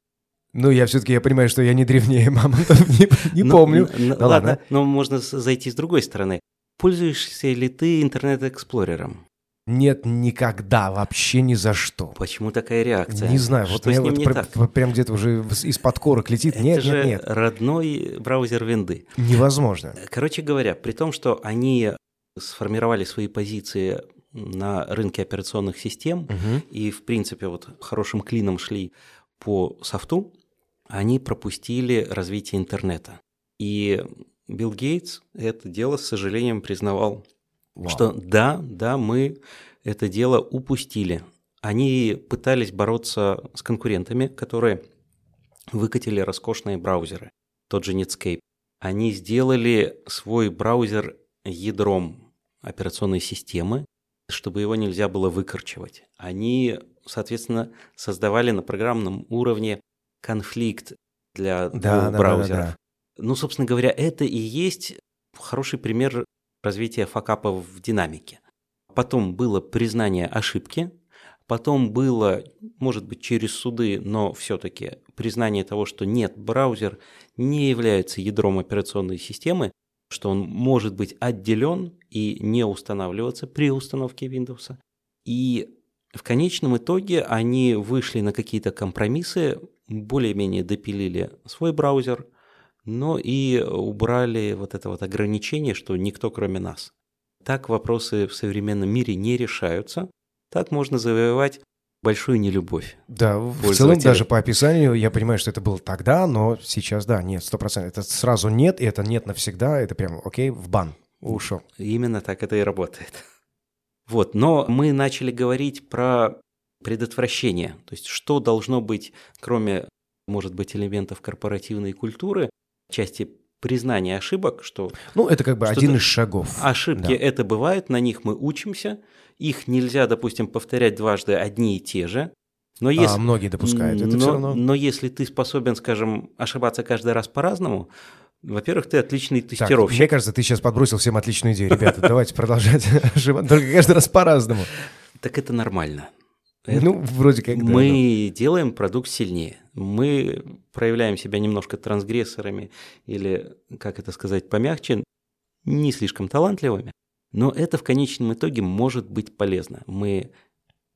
S2: Ну, я все-таки я понимаю, что я не древнее Мамонтов, не, не
S1: Ну,
S2: помню. Да
S1: ладно, но можно зайти с другой стороны. Пользуешься ли ты интернет-эксплорером?
S2: Нет, никогда, вообще ни за что.
S1: Почему такая реакция?
S2: Не знаю,
S1: Что
S2: вот мне вот пр- пр- прям где-то уже из-под корок летит.
S1: Это
S2: Нет,
S1: же
S2: нет, нет,
S1: родной браузер винды.
S2: невозможно.
S1: Короче говоря, при том, что они сформировали свои позиции на рынке операционных систем
S2: Мгм.
S1: и, в принципе, вот хорошим клином шли по софту, они пропустили развитие интернета. И Билл Гейтс это дело, с сожалением, признавал,
S2: Вау.
S1: что да, да, мы это дело упустили. Они пытались бороться с конкурентами, которые выкатили роскошные браузеры, тот же Netscape. Они сделали свой браузер ядром операционной системы, чтобы его нельзя было выкорчевать. Они, соответственно, создавали на программном уровне конфликт для
S2: Да,
S1: двух
S2: да, да,
S1: браузеров.
S2: да, да.
S1: Ну, собственно говоря, это и есть хороший пример развития факапов в динамике. Потом было признание ошибки, потом было, может быть, через суды, но все-таки признание того, что нет, браузер не является ядром операционной системы, что он может быть отделен и не устанавливаться при установке Windows. И в конечном итоге они вышли на какие-то компромиссы, более-менее допилили свой браузер, но и убрали вот это вот ограничение, что никто кроме нас. Так вопросы в современном мире не решаются. Так можно завоевать большую нелюбовь.
S2: Да, в целом даже по описанию я понимаю, что это было тогда, но сейчас да, нет, сто процентов. Это сразу нет, и это нет навсегда, это прям окей, в бан, ушел.
S1: Именно так это и работает. Вот, но мы начали говорить про предотвращение. То есть, что должно быть, кроме, может быть, элементов корпоративной культуры, части признания ошибок, что
S2: Ну, это как бы один из шагов.
S1: ошибки
S2: Да.
S1: это бывает, на них мы учимся, их нельзя, допустим, повторять дважды одни и те же. Но
S2: А,
S1: если,
S2: многие допускают это
S1: но,
S2: все равно.
S1: но если ты способен, скажем, ошибаться каждый раз по-разному, во-первых, ты отличный
S2: Так,
S1: тестировщик.
S2: мне кажется, ты сейчас подбросил всем отличную идею. Ребята, давайте продолжать ошибаться. Только каждый раз по-разному.
S1: Так это нормально. Это-
S2: Ну, вроде как, да, да.
S1: мы делаем продукт сильнее. Мы проявляем себя немножко трансгрессорами или, как это сказать, помягче, не слишком талантливыми. Но это в конечном итоге может быть полезно. Мы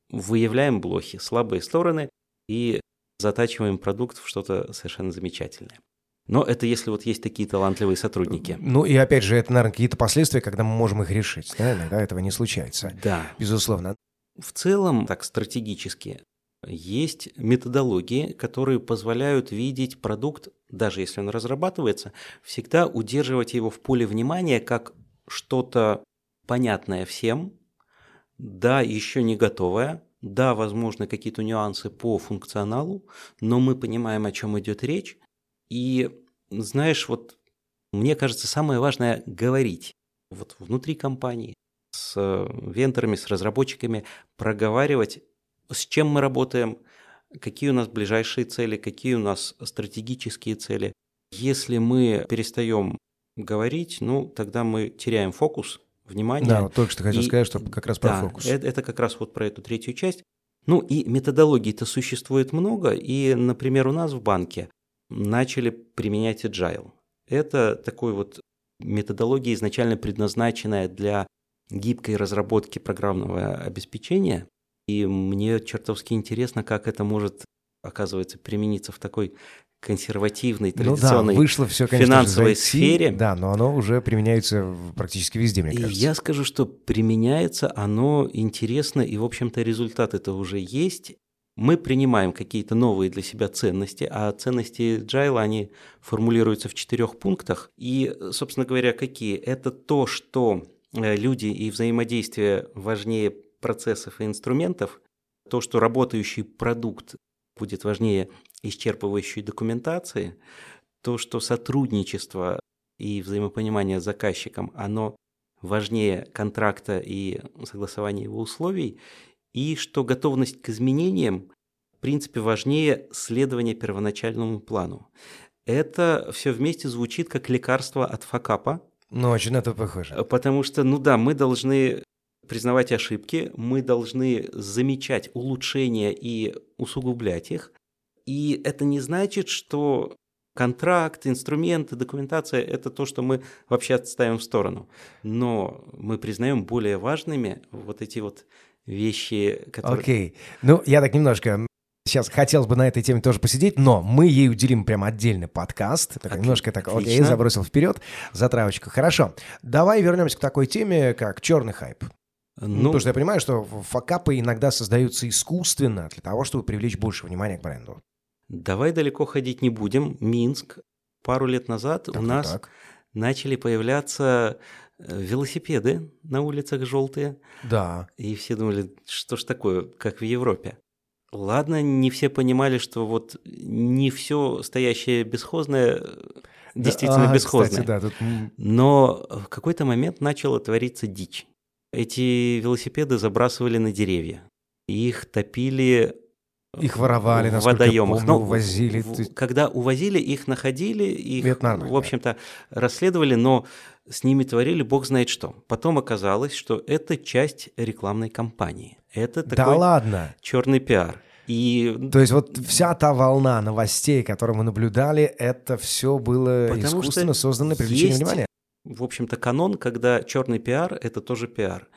S1: выявляем блохи, слабые стороны и затачиваем продукт в что-то совершенно замечательное. Но это если вот есть такие талантливые сотрудники.
S2: Ну, и опять же, это, наверное, какие-то последствия, когда мы можем их решить. Да, иногда этого не случается.
S1: Да.
S2: Безусловно.
S1: В целом, так стратегически, есть методологии, которые позволяют видеть продукт, даже если он разрабатывается, всегда удерживать его в поле внимания как что-то понятное всем, да, еще не готовое, да, возможно, какие-то нюансы по функционалу, но мы понимаем, о чем идет речь. И, знаешь, вот мне кажется, самое важное говорить вот внутри компании, с э, вендорами, с разработчиками, проговаривать, с чем мы работаем, какие у нас ближайшие цели, какие у нас стратегические цели. Если мы перестаем говорить, ну, тогда мы теряем фокус, внимание.
S2: Да, вот только что хотел
S1: И-
S2: сказать, что как раз про
S1: Да,
S2: фокус.
S1: Это, это как раз вот про эту третью часть. Ну и методологий-то существует много, и, например, у нас в банке начали применять agile. Это такой вот методология, изначально предназначенная для гибкой разработки программного обеспечения. И мне чертовски интересно, как это может, оказывается, примениться в такой консервативной,
S2: Ну да,
S1: традиционной
S2: вышло все, конечно,
S1: финансовой
S2: IT,
S1: сфере.
S2: Да, но оно уже применяется практически везде, мне
S1: И
S2: кажется.
S1: я скажу, что применяется оно интересно, и, в общем-то, результат это уже есть. Мы принимаем какие-то новые для себя ценности, а ценности Agile, они формулируются в четырех пунктах. И, собственно говоря, какие? Это то, что люди и взаимодействие важнее процессов и инструментов, то, что работающий продукт будет важнее исчерпывающей документации, то, что сотрудничество и взаимопонимание с заказчиком, оно важнее контракта и согласования его условий, и что готовность к изменениям, в принципе, важнее следования первоначальному плану. Это все вместе звучит как лекарство от факапа,
S2: Ну, очень на это похоже.
S1: потому что, ну да, мы должны признавать ошибки, мы должны замечать улучшения и усугублять их. И это не значит, что контракт, инструменты, документация – это то, что мы вообще отставим в сторону. Но мы признаем более важными вот эти вот вещи, которые...
S2: Окей. Okay. Ну, я так немножко Сейчас хотелось бы на этой теме тоже посидеть, но мы ей уделим прям отдельный подкаст. Так, немножко так, Отлично. окей, забросил вперед, затравочку. Хорошо, давай вернемся к такой теме, как черный хайп. Ну, Потому что я понимаю, что факапы иногда создаются искусственно для того, чтобы привлечь больше внимания к бренду.
S1: Давай далеко ходить не будем. Минск. Пару лет назад так, у нас так. начали появляться э, велосипеды на улицах желтые.
S2: Да.
S1: И все думали, что ж такое, как в Европе. Ладно, не все понимали, что вот не все стоящее бесхозное э, действительно да, а, бесхозное. Кстати, да, тут... Но в какой-то момент начало твориться дичь. Эти велосипеды забрасывали на деревья. Их топили
S2: их воровали,
S1: в водоемах.
S2: Помню, но увозили.
S1: В, когда увозили, их находили, их, в общем-то, расследовали, но с ними творили бог знает что. Потом оказалось, что это часть рекламной кампании. Это такой
S2: да ладно.
S1: черный пиар. И...
S2: То есть вот вся та волна новостей, которую мы наблюдали, это все было Потому искусственно создано привлечение внимания.
S1: В общем-то, канон, когда черный пиар – это тоже пиар.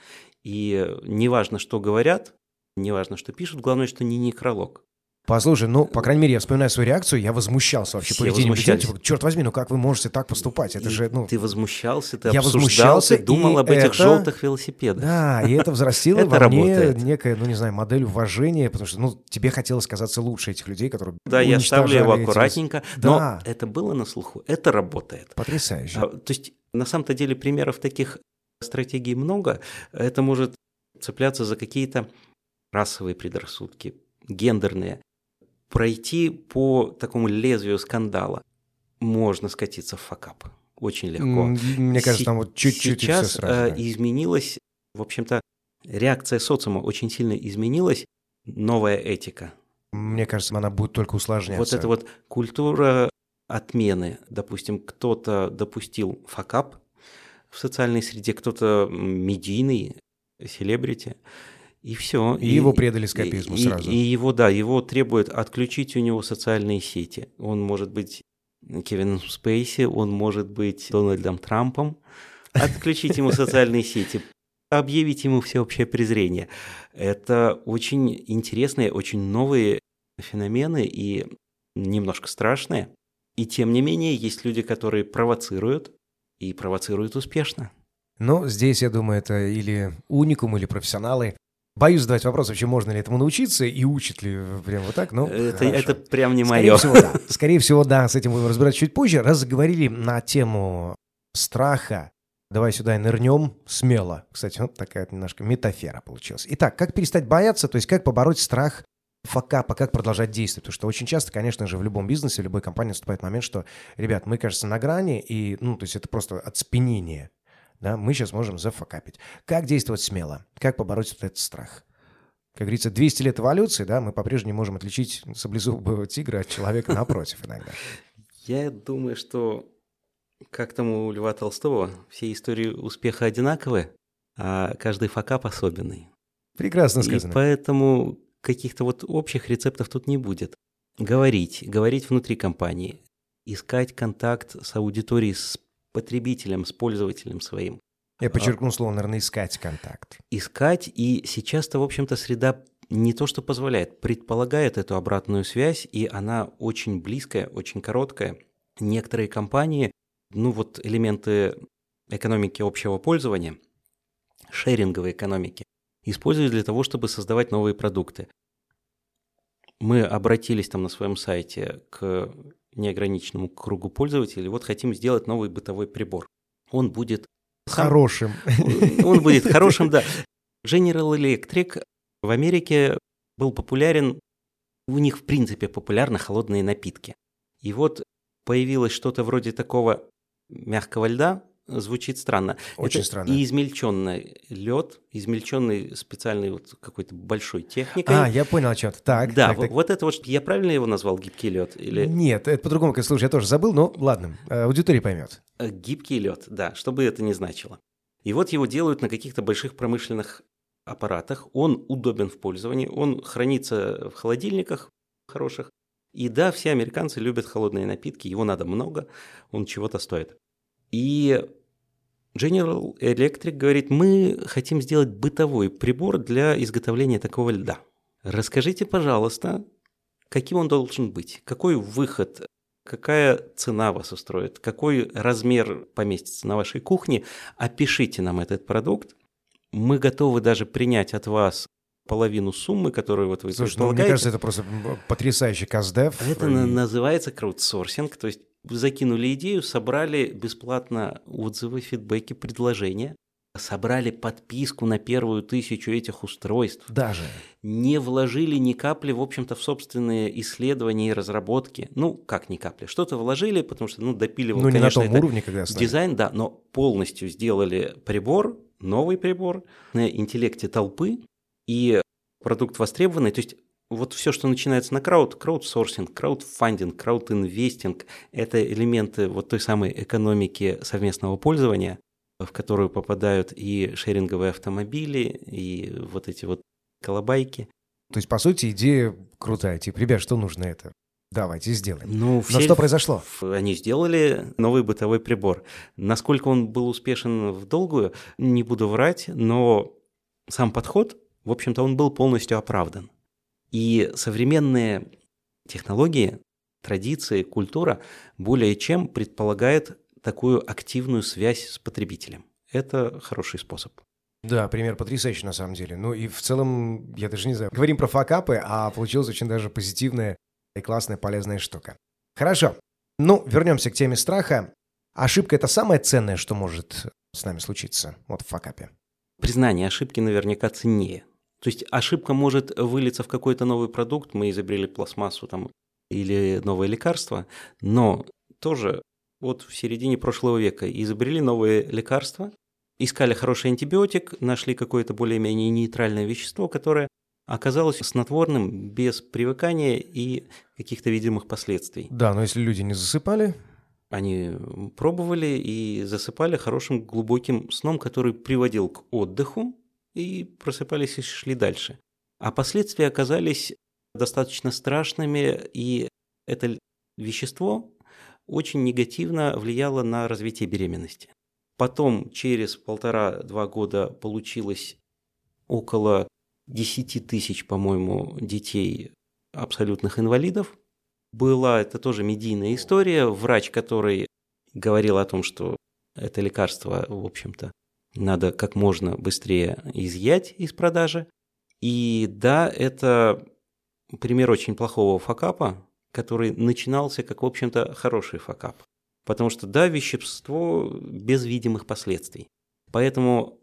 S1: И неважно, что говорят, неважно, что пишут, главное, что не некролог.
S2: Послушай, ну, по крайней мере, я вспоминаю свою реакцию, я возмущался вообще
S1: Все
S2: поведением людей. Типа, черт возьми, ну как вы можете так поступать? Это
S1: и
S2: же, ну...
S1: Ты возмущался, ты
S2: я возмущался,
S1: ты думал об этих это... желтых велосипедах.
S2: Да, и это взрастило во мне некая, ну, не знаю, модель уважения, потому что, ну, тебе хотелось казаться лучше этих людей, которые
S1: Да, я ставлю его аккуратненько, эти... но да. это было на слуху, это работает.
S2: Потрясающе.
S1: А, то есть, на самом-то деле, примеров таких стратегий много. Это может цепляться за какие-то расовые предрассудки, гендерные. Пройти по такому лезвию скандала можно скатиться в факап. Очень легко.
S2: Мне кажется, там вот чуть-чуть
S1: Сейчас
S2: все сразу,
S1: э, изменилась, в общем-то, реакция социума очень сильно изменилась. Новая этика.
S2: Мне кажется, она будет только усложняться.
S1: Вот эта вот культура отмены. Допустим, кто-то допустил факап в социальной среде, кто-то медийный, селебрити, и все.
S2: И, и его предали скопизму
S1: и,
S2: сразу.
S1: И, и его, да, его требуют отключить у него социальные сети. Он может быть Кевином Спейси, он может быть Дональдом Трампом. Отключить ему социальные сети, объявить ему всеобщее презрение. Это очень интересные, очень новые феномены и немножко страшные. И тем не менее, есть люди, которые провоцируют, и провоцируют успешно.
S2: Ну, здесь, я думаю, это или уникум, или профессионалы. Боюсь задавать вопрос, вообще можно ли этому научиться и учат ли прям вот так, ну,
S1: это, это прям не
S2: Скорее
S1: мое.
S2: Всего, да. Скорее всего, да, с этим будем разбираться чуть позже. Раз заговорили на тему страха, давай сюда и нырнем смело. Кстати, вот такая немножко метафора получилась. Итак, как перестать бояться, то есть как побороть страх факапа, как продолжать действовать. Потому что очень часто, конечно же, в любом бизнесе, в любой компании наступает момент, что, ребят, мы, кажется, на грани, и, ну, то есть это просто отспенение да, мы сейчас можем зафакапить. Как действовать смело? Как побороть вот этот страх? Как говорится, 200 лет эволюции, да, мы по-прежнему не можем отличить саблезубого тигра от человека напротив иногда.
S1: Я думаю, что, как там у Льва Толстого, все истории успеха одинаковые, а каждый факап особенный.
S2: Прекрасно сказано.
S1: И поэтому каких-то вот общих рецептов тут не будет. Говорить, говорить внутри компании, искать контакт с аудиторией, с потребителем, с пользователем своим.
S2: Я подчеркну слово, наверное, искать контакт.
S1: Искать, и сейчас-то, в общем-то, среда не то что позволяет, предполагает эту обратную связь, и она очень близкая, очень короткая. Некоторые компании, ну вот элементы экономики общего пользования, шеринговой экономики, используют для того, чтобы создавать новые продукты. Мы обратились там на своем сайте к неограниченному кругу пользователей, вот хотим сделать новый бытовой прибор. Он будет...
S2: Хорошим.
S1: Он будет хорошим, да. General Electric в Америке был популярен, у них в принципе популярны холодные напитки. И вот появилось что-то вроде такого мягкого льда, звучит странно.
S2: Очень
S1: это
S2: странно.
S1: И измельченный лед, измельченный специальной вот какой-то большой техникой.
S2: А, я понял, что то Так.
S1: Да,
S2: так,
S1: вот,
S2: так.
S1: вот это вот, я правильно его назвал гибкий лед? Или...
S2: Нет, это по-другому, как слушай, я тоже забыл, но ладно, э, аудитория поймет.
S1: Э, гибкий лед, да, что бы это ни значило. И вот его делают на каких-то больших промышленных аппаратах. Он удобен в пользовании, он хранится в холодильниках хороших. И да, все американцы любят холодные напитки, его надо много, он чего-то стоит. И General Electric говорит, мы хотим сделать бытовой прибор для изготовления такого льда. Расскажите, пожалуйста, каким он должен быть, какой выход, какая цена вас устроит, какой размер поместится на вашей кухне, опишите нам этот продукт. Мы готовы даже принять от вас половину суммы, которую вот вы
S2: Слушай, ну, мне кажется, это просто потрясающий каздев.
S1: Это и... называется краудсорсинг, то есть закинули идею, собрали бесплатно отзывы, фидбэки, предложения, собрали подписку на первую тысячу этих устройств.
S2: Даже.
S1: Не вложили ни капли, в общем-то, в собственные исследования и разработки. Ну, как ни капли. Что-то вложили, потому что, ну, допиливал,
S2: Ну, не
S1: конечно,
S2: на том уровне, когда
S1: стали. Дизайн, да, но полностью сделали прибор, новый прибор на интеллекте толпы, и продукт востребованный. То есть вот все, что начинается на крауд, краудсорсинг, краудфандинг, краудинвестинг, это элементы вот той самой экономики совместного пользования, в которую попадают и шеринговые автомобили, и вот эти вот колобайки.
S2: То есть, по сути, идея крутая. Типа, ребят, что нужно это? Давайте сделаем.
S1: Ну,
S2: Но что произошло?
S1: Они сделали новый бытовой прибор. Насколько он был успешен в долгую, не буду врать, но сам подход, в общем-то, он был полностью оправдан. И современные технологии, традиции, культура более чем предполагает такую активную связь с потребителем. Это хороший способ.
S2: Да, пример потрясающий на самом деле. Ну и в целом, я даже не знаю, говорим про факапы, а получилась очень даже позитивная и классная, полезная штука. Хорошо. Ну, вернемся к теме страха. Ошибка – это самое ценное, что может с нами случиться вот в факапе.
S1: Признание ошибки наверняка ценнее. То есть ошибка может вылиться в какой-то новый продукт, мы изобрели пластмассу там или новое лекарство, но тоже вот в середине прошлого века изобрели новые лекарства, искали хороший антибиотик, нашли какое-то более-менее нейтральное вещество, которое оказалось снотворным без привыкания и каких-то видимых последствий.
S2: Да, но если люди не засыпали,
S1: они пробовали и засыпали хорошим глубоким сном, который приводил к отдыху, и просыпались и шли дальше. А последствия оказались достаточно страшными, и это вещество очень негативно влияло на развитие беременности. Потом через полтора-два года получилось около 10 тысяч, по-моему, детей абсолютных инвалидов. Была это тоже медийная история. Врач, который говорил о том, что это лекарство, в общем-то, надо как можно быстрее изъять из продажи. И да, это пример очень плохого факапа, который начинался как, в общем-то, хороший факап. Потому что, да, вещество без видимых последствий. Поэтому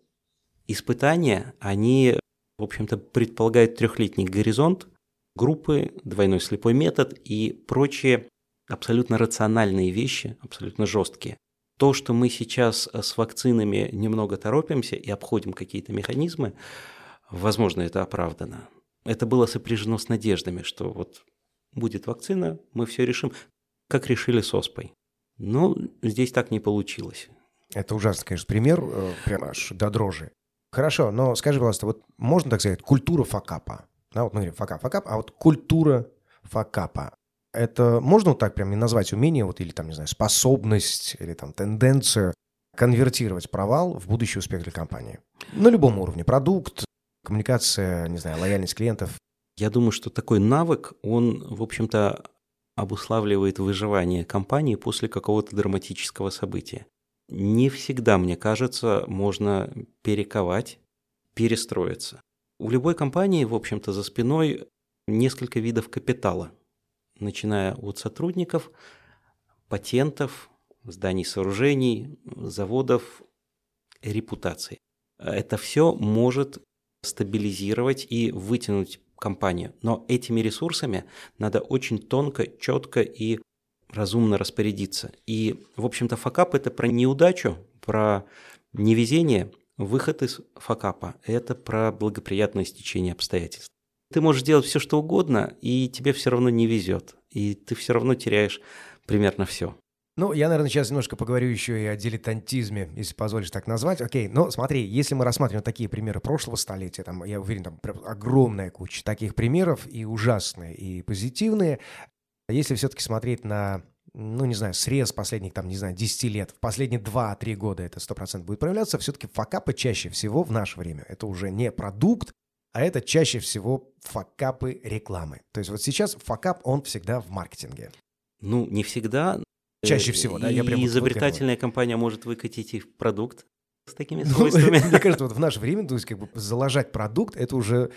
S1: испытания, они, в общем-то, предполагают трехлетний горизонт, группы, двойной слепой метод и прочие абсолютно рациональные вещи, абсолютно жесткие. То, что мы сейчас э, с вакцинами немного торопимся и обходим какие-то механизмы, возможно, это оправдано. Это было сопряжено с надеждами, что вот будет вакцина, мы все решим, как решили с ОСПой. Но здесь так не получилось.
S2: Это ужасный, конечно, пример, э, прямо аж до дрожи. Хорошо, но скажи, пожалуйста, вот можно так сказать, культура факапа? Да, вот мы говорим факап, факап, а вот культура факапа. Это можно вот так прям не назвать умение, вот, или там, не знаю, способность, или там тенденцию конвертировать провал в будущий успех для компании? На любом уровне. Продукт, коммуникация, не знаю, лояльность клиентов.
S1: Я думаю, что такой навык, он, в общем-то, обуславливает выживание компании после какого-то драматического события. Не всегда, мне кажется, можно перековать, перестроиться. У любой компании, в общем-то, за спиной несколько видов капитала – начиная от сотрудников, патентов, зданий сооружений, заводов, репутации. Это все может стабилизировать и вытянуть компанию. Но этими ресурсами надо очень тонко, четко и разумно распорядиться. И, в общем-то, факап – это про неудачу, про невезение, выход из факапа – это про благоприятное стечение обстоятельств. Ты можешь делать все, что угодно, и тебе все равно не везет. И ты все равно теряешь примерно все.
S2: Ну, я, наверное, сейчас немножко поговорю еще и о дилетантизме, если позволишь так назвать. Окей, но смотри, если мы рассматриваем такие примеры прошлого столетия, там, я уверен, там огромная куча таких примеров, и ужасные, и позитивные. Если все-таки смотреть на ну, не знаю, срез последних, там, не знаю, 10 лет, в последние 2-3 года это 100% будет проявляться, все-таки факапы чаще всего в наше время. Это уже не продукт, а это чаще всего факапы рекламы. То есть вот сейчас факап, он всегда в маркетинге.
S1: Ну, не всегда.
S2: Чаще всего, да. Я прям вот
S1: изобретательная компания может выкатить и продукт с такими свойствами.
S2: Ну, мне кажется, вот в наше время, то есть как бы заложать продукт, это уже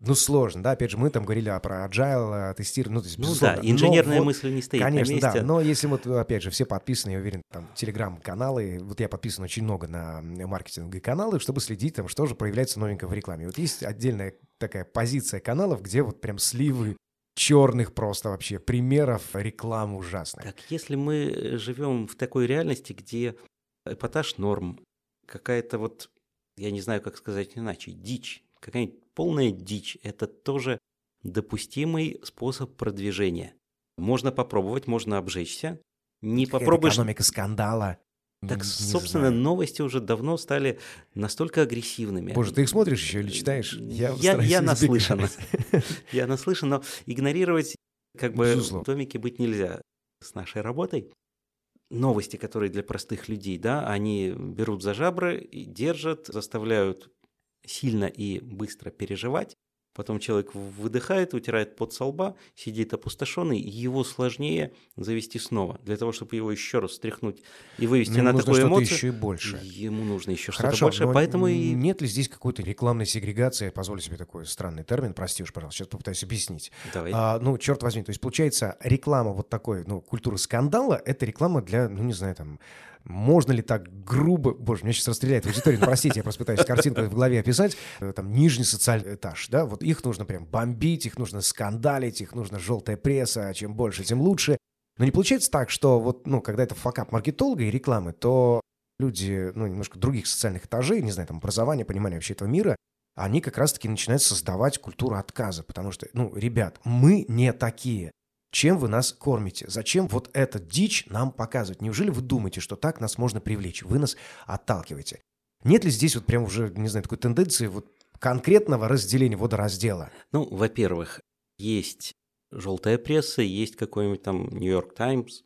S2: ну, сложно, да, опять же, мы там говорили а, про agile, тестирование, ну, то есть,
S1: Ну да, инженерная вот, мысль не стоит
S2: Конечно,
S1: на месте.
S2: да, но если вот, опять же, все подписаны, я уверен, там, телеграм-каналы, вот я подписан очень много на маркетинговые каналы, чтобы следить, там, что же проявляется новенькое в рекламе. Вот есть отдельная такая позиция каналов, где вот прям сливы черных просто вообще примеров рекламы ужасной.
S1: Так, если мы живем в такой реальности, где эпатаж норм, какая-то вот, я не знаю, как сказать иначе, дичь, какая-нибудь полная дичь. Это тоже допустимый способ продвижения. Можно попробовать, можно обжечься. Не попробуешь...
S2: Экономика скандала.
S1: Так, не собственно, знаю. новости уже давно стали настолько агрессивными.
S2: Боже, ты их смотришь еще или читаешь?
S1: Я, я, я наслышан. Я наслышан, но игнорировать как бы в домике быть нельзя с нашей работой. Новости, которые для простых людей, да, они берут за жабры, держат, заставляют сильно и быстро переживать. Потом человек выдыхает, утирает под со лба, сидит опустошенный, его сложнее завести снова. Для того, чтобы его еще раз встряхнуть и вывести
S2: ну,
S1: на такую эмоцию.
S2: еще и больше.
S1: Ему нужно еще что-то большее. Поэтому и...
S2: Нет ли здесь какой-то рекламной сегрегации? Позволю себе такой странный термин, прости уж, пожалуйста, сейчас попытаюсь объяснить.
S1: Давай.
S2: А, ну, черт возьми, то есть получается реклама вот такой, ну, культура скандала, это реклама для, ну, не знаю, там, можно ли так грубо... Боже, меня сейчас расстреляет аудитория, ну, простите, я просто пытаюсь картинку в голове описать. Э, там нижний социальный этаж, да, вот их нужно прям бомбить, их нужно скандалить, их нужно желтая пресса, а чем больше, тем лучше. Но не получается так, что вот, ну, когда это факап маркетолога и рекламы, то люди, ну, немножко других социальных этажей, не знаю, там, образования, понимания вообще этого мира, они как раз-таки начинают создавать культуру отказа, потому что, ну, ребят, мы не такие. Чем вы нас кормите? Зачем вот эта дичь нам показывать? Неужели вы думаете, что так нас можно привлечь? Вы нас отталкиваете. Нет ли здесь вот прям уже, не знаю, такой тенденции вот конкретного разделения водораздела?
S1: Ну, во-первых, есть желтая пресса, есть какой-нибудь там Нью-Йорк Таймс.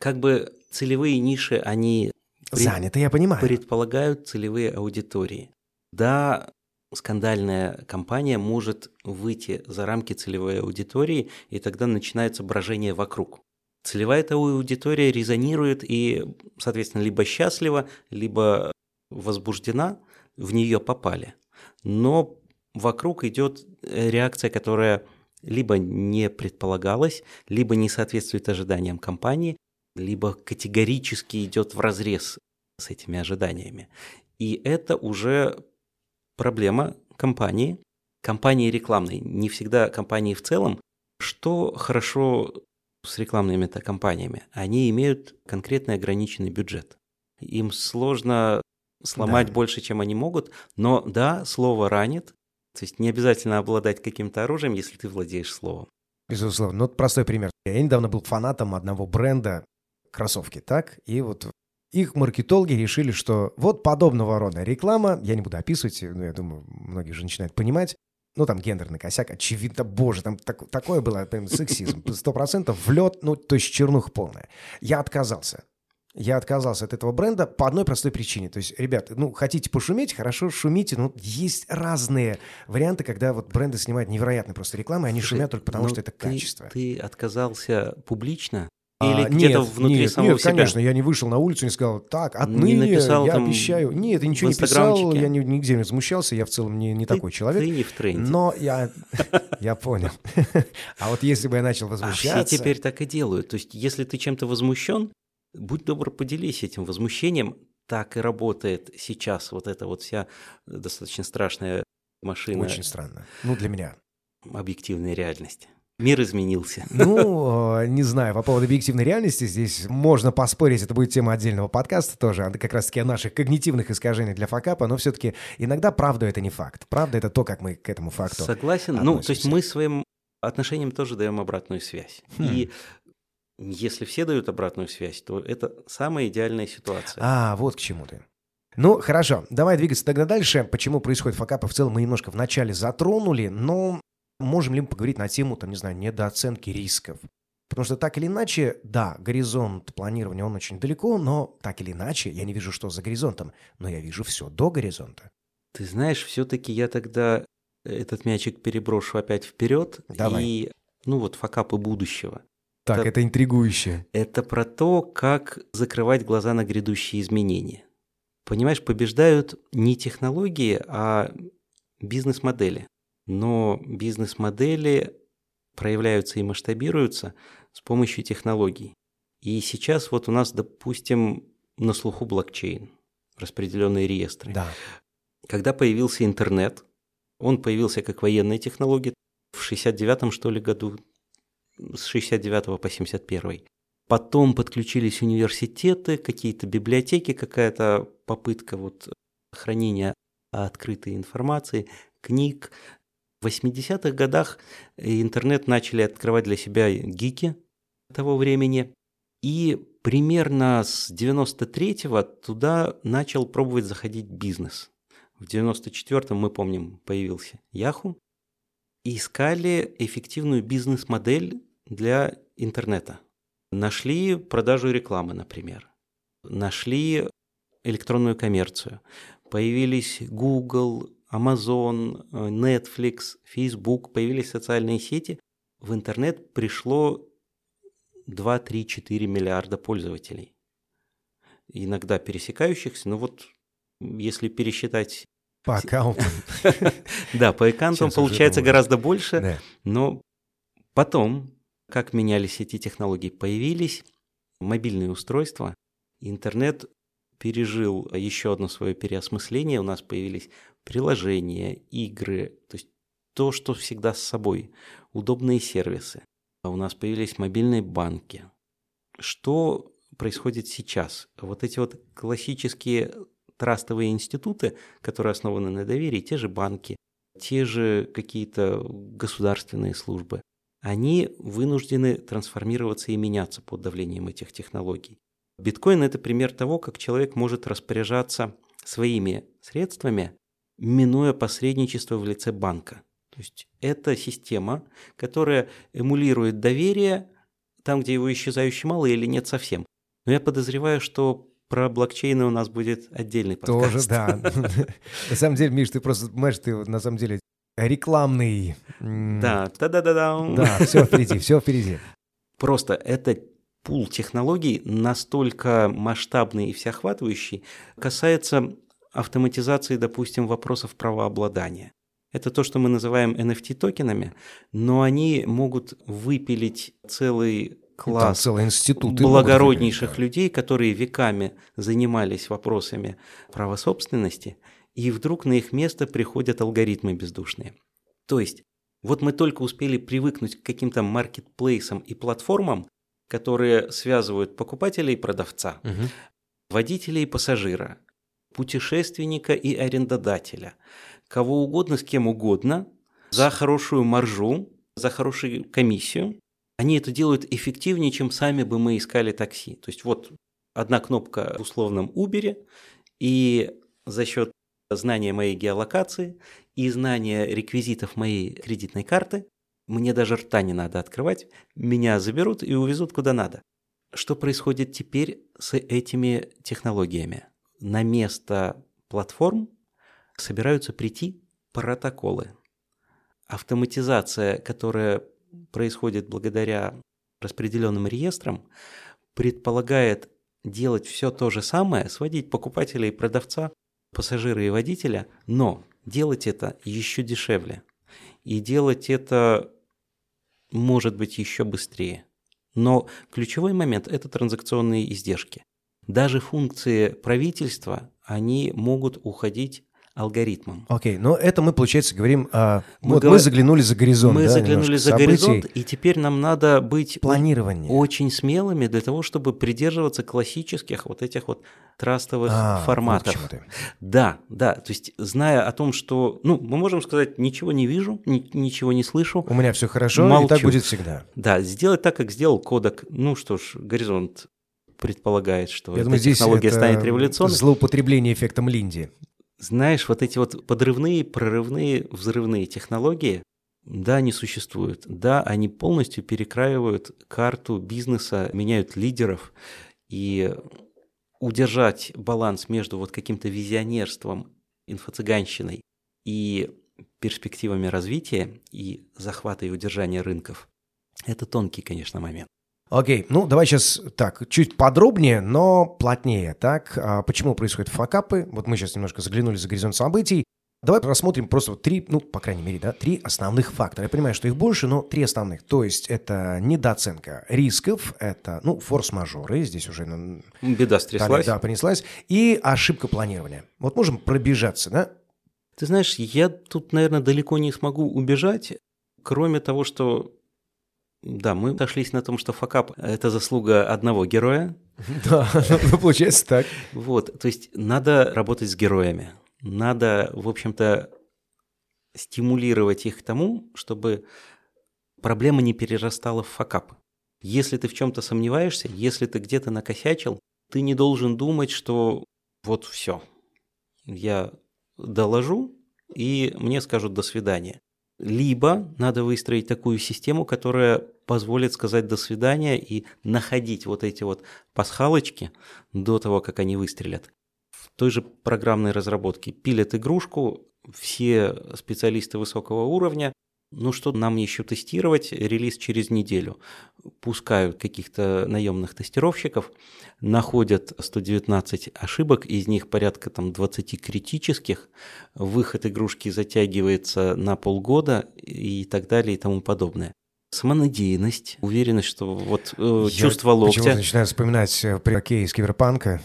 S1: Как бы целевые ниши, они
S2: заняты, я понимаю.
S1: Предполагают целевые аудитории. Да, скандальная компания может выйти за рамки целевой аудитории, и тогда начинается брожение вокруг. Целевая эта аудитория резонирует и, соответственно, либо счастлива, либо возбуждена, в нее попали. Но вокруг идет реакция, которая либо не предполагалась, либо не соответствует ожиданиям компании, либо категорически идет в разрез с этими ожиданиями. И это уже проблема компании, компании рекламной, не всегда компании в целом. Что хорошо с рекламными-то компаниями? Они имеют конкретный ограниченный бюджет. Им сложно сломать да. больше, чем они могут, но да, слово ранит, то есть не обязательно обладать каким-то оружием, если ты владеешь словом.
S2: Безусловно. Ну, простой пример. Я недавно был фанатом одного бренда кроссовки, так? И вот их маркетологи решили, что вот подобного рода реклама, я не буду описывать, но я думаю, многие уже начинают понимать, ну, там гендерный косяк, очевидно, боже, там так, такое было, прям сексизм, сто процентов в лед, ну, то есть чернуха полная. Я отказался. Я отказался от этого бренда по одной простой причине. То есть, ребят, ну, хотите пошуметь, хорошо, шумите, но есть разные варианты, когда вот бренды снимают невероятные просто рекламы, они Слушай, шумят только потому, что это
S1: ты,
S2: качество.
S1: Ты отказался публично или а, где-то
S2: нет,
S1: внутри
S2: нет,
S1: самого
S2: нет,
S1: себя?
S2: конечно, я не вышел на улицу и не сказал, так, отныне
S1: не написал
S2: я
S1: там
S2: обещаю. Нет, я ничего не писал, я ни, нигде не возмущался, я в целом не, не
S1: ты,
S2: такой человек.
S1: Ты не в тренде.
S2: Но я, я понял. А вот если бы я начал возмущаться...
S1: А все теперь так и делают. То есть, если ты чем-то возмущен, будь добр, поделись этим возмущением. Так и работает сейчас вот эта вот вся достаточно страшная машина.
S2: Очень странно. Ну, для меня.
S1: Объективной реальности. Мир изменился.
S2: Ну, э, не знаю, по поводу объективной реальности здесь можно поспорить, это будет тема отдельного подкаста тоже, как раз-таки о наших когнитивных искажениях для факапа, но все-таки иногда правда это не факт. Правда это то, как мы к этому факту
S1: Согласен.
S2: Относимся.
S1: Ну, то есть мы своим отношением тоже даем обратную связь. Хм. И Если все дают обратную связь, то это самая идеальная ситуация.
S2: А, вот к чему ты. Ну, хорошо, давай двигаться тогда дальше. Почему происходит факапы, в целом мы немножко вначале затронули, но можем ли мы поговорить на тему, там, не знаю, недооценки рисков? Потому что так или иначе, да, горизонт планирования, он очень далеко, но так или иначе, я не вижу, что за горизонтом, но я вижу все до горизонта.
S1: Ты знаешь, все-таки я тогда этот мячик переброшу опять вперед.
S2: Давай.
S1: И, ну вот, факапы будущего.
S2: Так, это,
S1: это
S2: интригующе.
S1: Это про то, как закрывать глаза на грядущие изменения. Понимаешь, побеждают не технологии, а бизнес-модели. Но бизнес-модели проявляются и масштабируются с помощью технологий. И сейчас вот у нас, допустим, на слуху блокчейн, распределенные реестры.
S2: Да.
S1: Когда появился интернет, он появился как военная технология в 69-м, что ли, году, с 69 по 71 Потом подключились университеты, какие-то библиотеки, какая-то попытка вот хранения открытой информации, книг. В 80-х годах интернет начали открывать для себя гики того времени. И примерно с 93-го туда начал пробовать заходить бизнес. В 94-м, мы помним, появился Yahoo. И искали эффективную бизнес-модель для интернета. Нашли продажу рекламы, например. Нашли электронную коммерцию. Появились Google, Amazon, Netflix, Facebook, появились социальные сети. В интернет пришло 2, 3, 4 миллиарда пользователей. Иногда пересекающихся, но вот если пересчитать...
S2: По аккаунтам.
S1: Да, по аккаунтам получается гораздо больше, но потом как менялись эти технологии? Появились мобильные устройства, интернет пережил еще одно свое переосмысление, у нас появились приложения, игры, то есть то, что всегда с собой, удобные сервисы. А у нас появились мобильные банки. Что происходит сейчас? Вот эти вот классические трастовые институты, которые основаны на доверии, те же банки, те же какие-то государственные службы, они вынуждены трансформироваться и меняться под давлением этих технологий. Биткоин – это пример того, как человек может распоряжаться своими средствами, минуя посредничество в лице банка. То есть это система, которая эмулирует доверие там, где его исчезающе мало или нет совсем. Но я подозреваю, что про блокчейны у нас будет отдельный подкаст.
S2: Тоже, да. На самом деле, Миш, ты просто, понимаешь, ты на самом деле рекламный...
S1: Да, да-да-да-да.
S2: Да, все впереди, все впереди.
S1: Просто это пул технологий настолько масштабный и всеохватывающий, касается автоматизации, допустим, вопросов правообладания. Это то, что мы называем NFT-токенами, но они могут выпилить целый класс
S2: целый институт
S1: благороднейших людей, которые веками занимались вопросами права собственности – и вдруг на их место приходят алгоритмы бездушные. То есть, вот мы только успели привыкнуть к каким-то маркетплейсам и платформам, которые связывают покупателя и продавца, угу. водителя и пассажира, путешественника и арендодателя, кого угодно с кем угодно, за хорошую маржу, за хорошую комиссию. Они это делают эффективнее, чем сами бы мы искали такси. То есть вот одна кнопка в условном Uber, и за счет знание моей геолокации и знание реквизитов моей кредитной карты. Мне даже рта не надо открывать, меня заберут и увезут куда надо. Что происходит теперь с этими технологиями? На место платформ собираются прийти протоколы. Автоматизация, которая происходит благодаря распределенным реестрам, предполагает делать все то же самое, сводить покупателя и продавца пассажира и водителя, но делать это еще дешевле. И делать это может быть еще быстрее. Но ключевой момент – это транзакционные издержки. Даже функции правительства, они могут уходить алгоритмом.
S2: Окей, но это мы, получается, говорим, а,
S1: Мы
S2: вот
S1: говор-
S2: мы заглянули за горизонт,
S1: Мы
S2: да,
S1: заглянули
S2: немножко
S1: за
S2: событий.
S1: горизонт, и теперь нам надо быть
S2: Планирование.
S1: очень смелыми для того, чтобы придерживаться классических вот этих вот трастовых
S2: А, вот
S1: форматов.
S2: ты.
S1: Да, да, то есть зная о том, что, ну, мы можем сказать, ничего не вижу, ни- ничего не слышу,
S2: У меня все хорошо, и
S1: Молчу.
S2: так будет всегда.
S1: да, сделать так, как сделал кодек. Ну что ж, горизонт предполагает, что
S2: Я
S1: эта
S2: думаю, здесь
S1: технология
S2: это
S1: станет революционной.
S2: злоупотребление эффектом Линди.
S1: Знаешь, вот эти вот подрывные, прорывные, взрывные технологии, да, они существуют. Да, они полностью перекраивают карту бизнеса, меняют лидеров. И удержать баланс между вот каким-то визионерством, инфо-цыганщиной и перспективами развития и захвата и удержания рынков – это тонкий, конечно, момент.
S2: Окей, ну давай сейчас так, чуть подробнее, но плотнее, так? А почему происходят факапы? Вот мы сейчас немножко заглянули за горизонт событий. Давай рассмотрим просто вот три, ну, по крайней мере, да, три основных фактора. Я понимаю, что их больше, но три основных. То есть это недооценка рисков, это, ну, форс-мажоры, здесь уже ну,
S1: Беда стряслась.
S2: да, понеслась, и ошибка планирования. Вот можем пробежаться, да?
S1: Ты знаешь, я тут, наверное, далеко не смогу убежать, кроме того, что да, мы сошлись на том, что факап – это заслуга одного героя.
S2: Да, ну, получается так.
S1: Вот, то есть надо работать с героями. Надо, в общем-то, стимулировать их к тому, чтобы проблема не перерастала в факап. Если ты в чем-то сомневаешься, если ты где-то накосячил, ты не должен думать, что вот все, я доложу, и мне скажут «до свидания». Либо надо выстроить такую систему, которая позволит сказать «до свидания» и находить вот эти вот пасхалочки до того, как они выстрелят. В той же программной разработке пилят игрушку все специалисты высокого уровня, ну что нам еще тестировать, релиз через неделю. Пускают каких-то наемных тестировщиков, находят 119 ошибок, из них порядка там 20 критических, выход игрушки затягивается на полгода и так далее и тому подобное. Самонадеянность, уверенность, что вот э,
S2: Я
S1: чувство локтя
S2: начинаю вспоминать э, при кейс Киберпанка.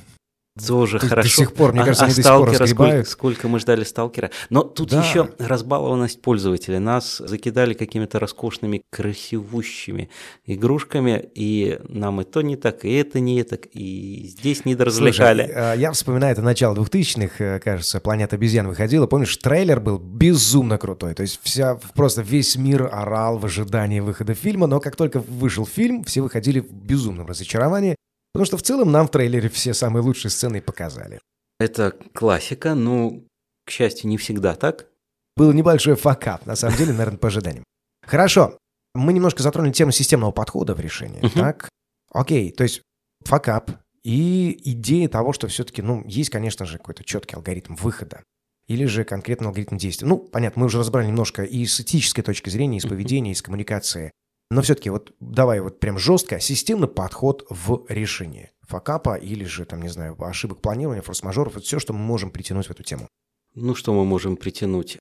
S1: Тоже
S2: До- до
S1: хорошо.
S2: сих пор, мне
S1: А-
S2: кажется,
S1: а
S2: они до сих пор
S1: сколько, сколько мы ждали сталкера. Но тут
S2: Да.
S1: еще разбалованность пользователя. Нас закидали какими-то роскошными, красивущими игрушками, и нам и то не так, и это не так, и здесь не доразвлекали.
S2: Слушай, а, я вспоминаю, это начало 2000-х, э, кажется, «Планета обезьян» выходила. Помнишь, трейлер был безумно крутой. То есть вся, просто весь мир орал в ожидании выхода фильма, но как только вышел фильм, все выходили в безумном разочаровании, потому что в целом нам в трейлере все самые лучшие сцены показали.
S1: Это классика, но, к счастью, не всегда так.
S2: Был небольшой факап, на самом деле, наверное, по ожиданиям. Хорошо, мы немножко затронули тему системного подхода в решении, так? Окей, то есть факап и идея того, что все-таки, ну, есть, конечно же, какой-то четкий алгоритм выхода или же конкретный алгоритм действия. Ну, понятно, мы уже разобрали немножко и с этической точки зрения, и с поведения, и с коммуникации. Но все-таки вот давай вот прям жестко, системный подход в решении факапа или же, там, не знаю, ошибок планирования, форс-мажоров, это все, что мы можем притянуть в эту тему.
S1: Ну, что мы можем притянуть?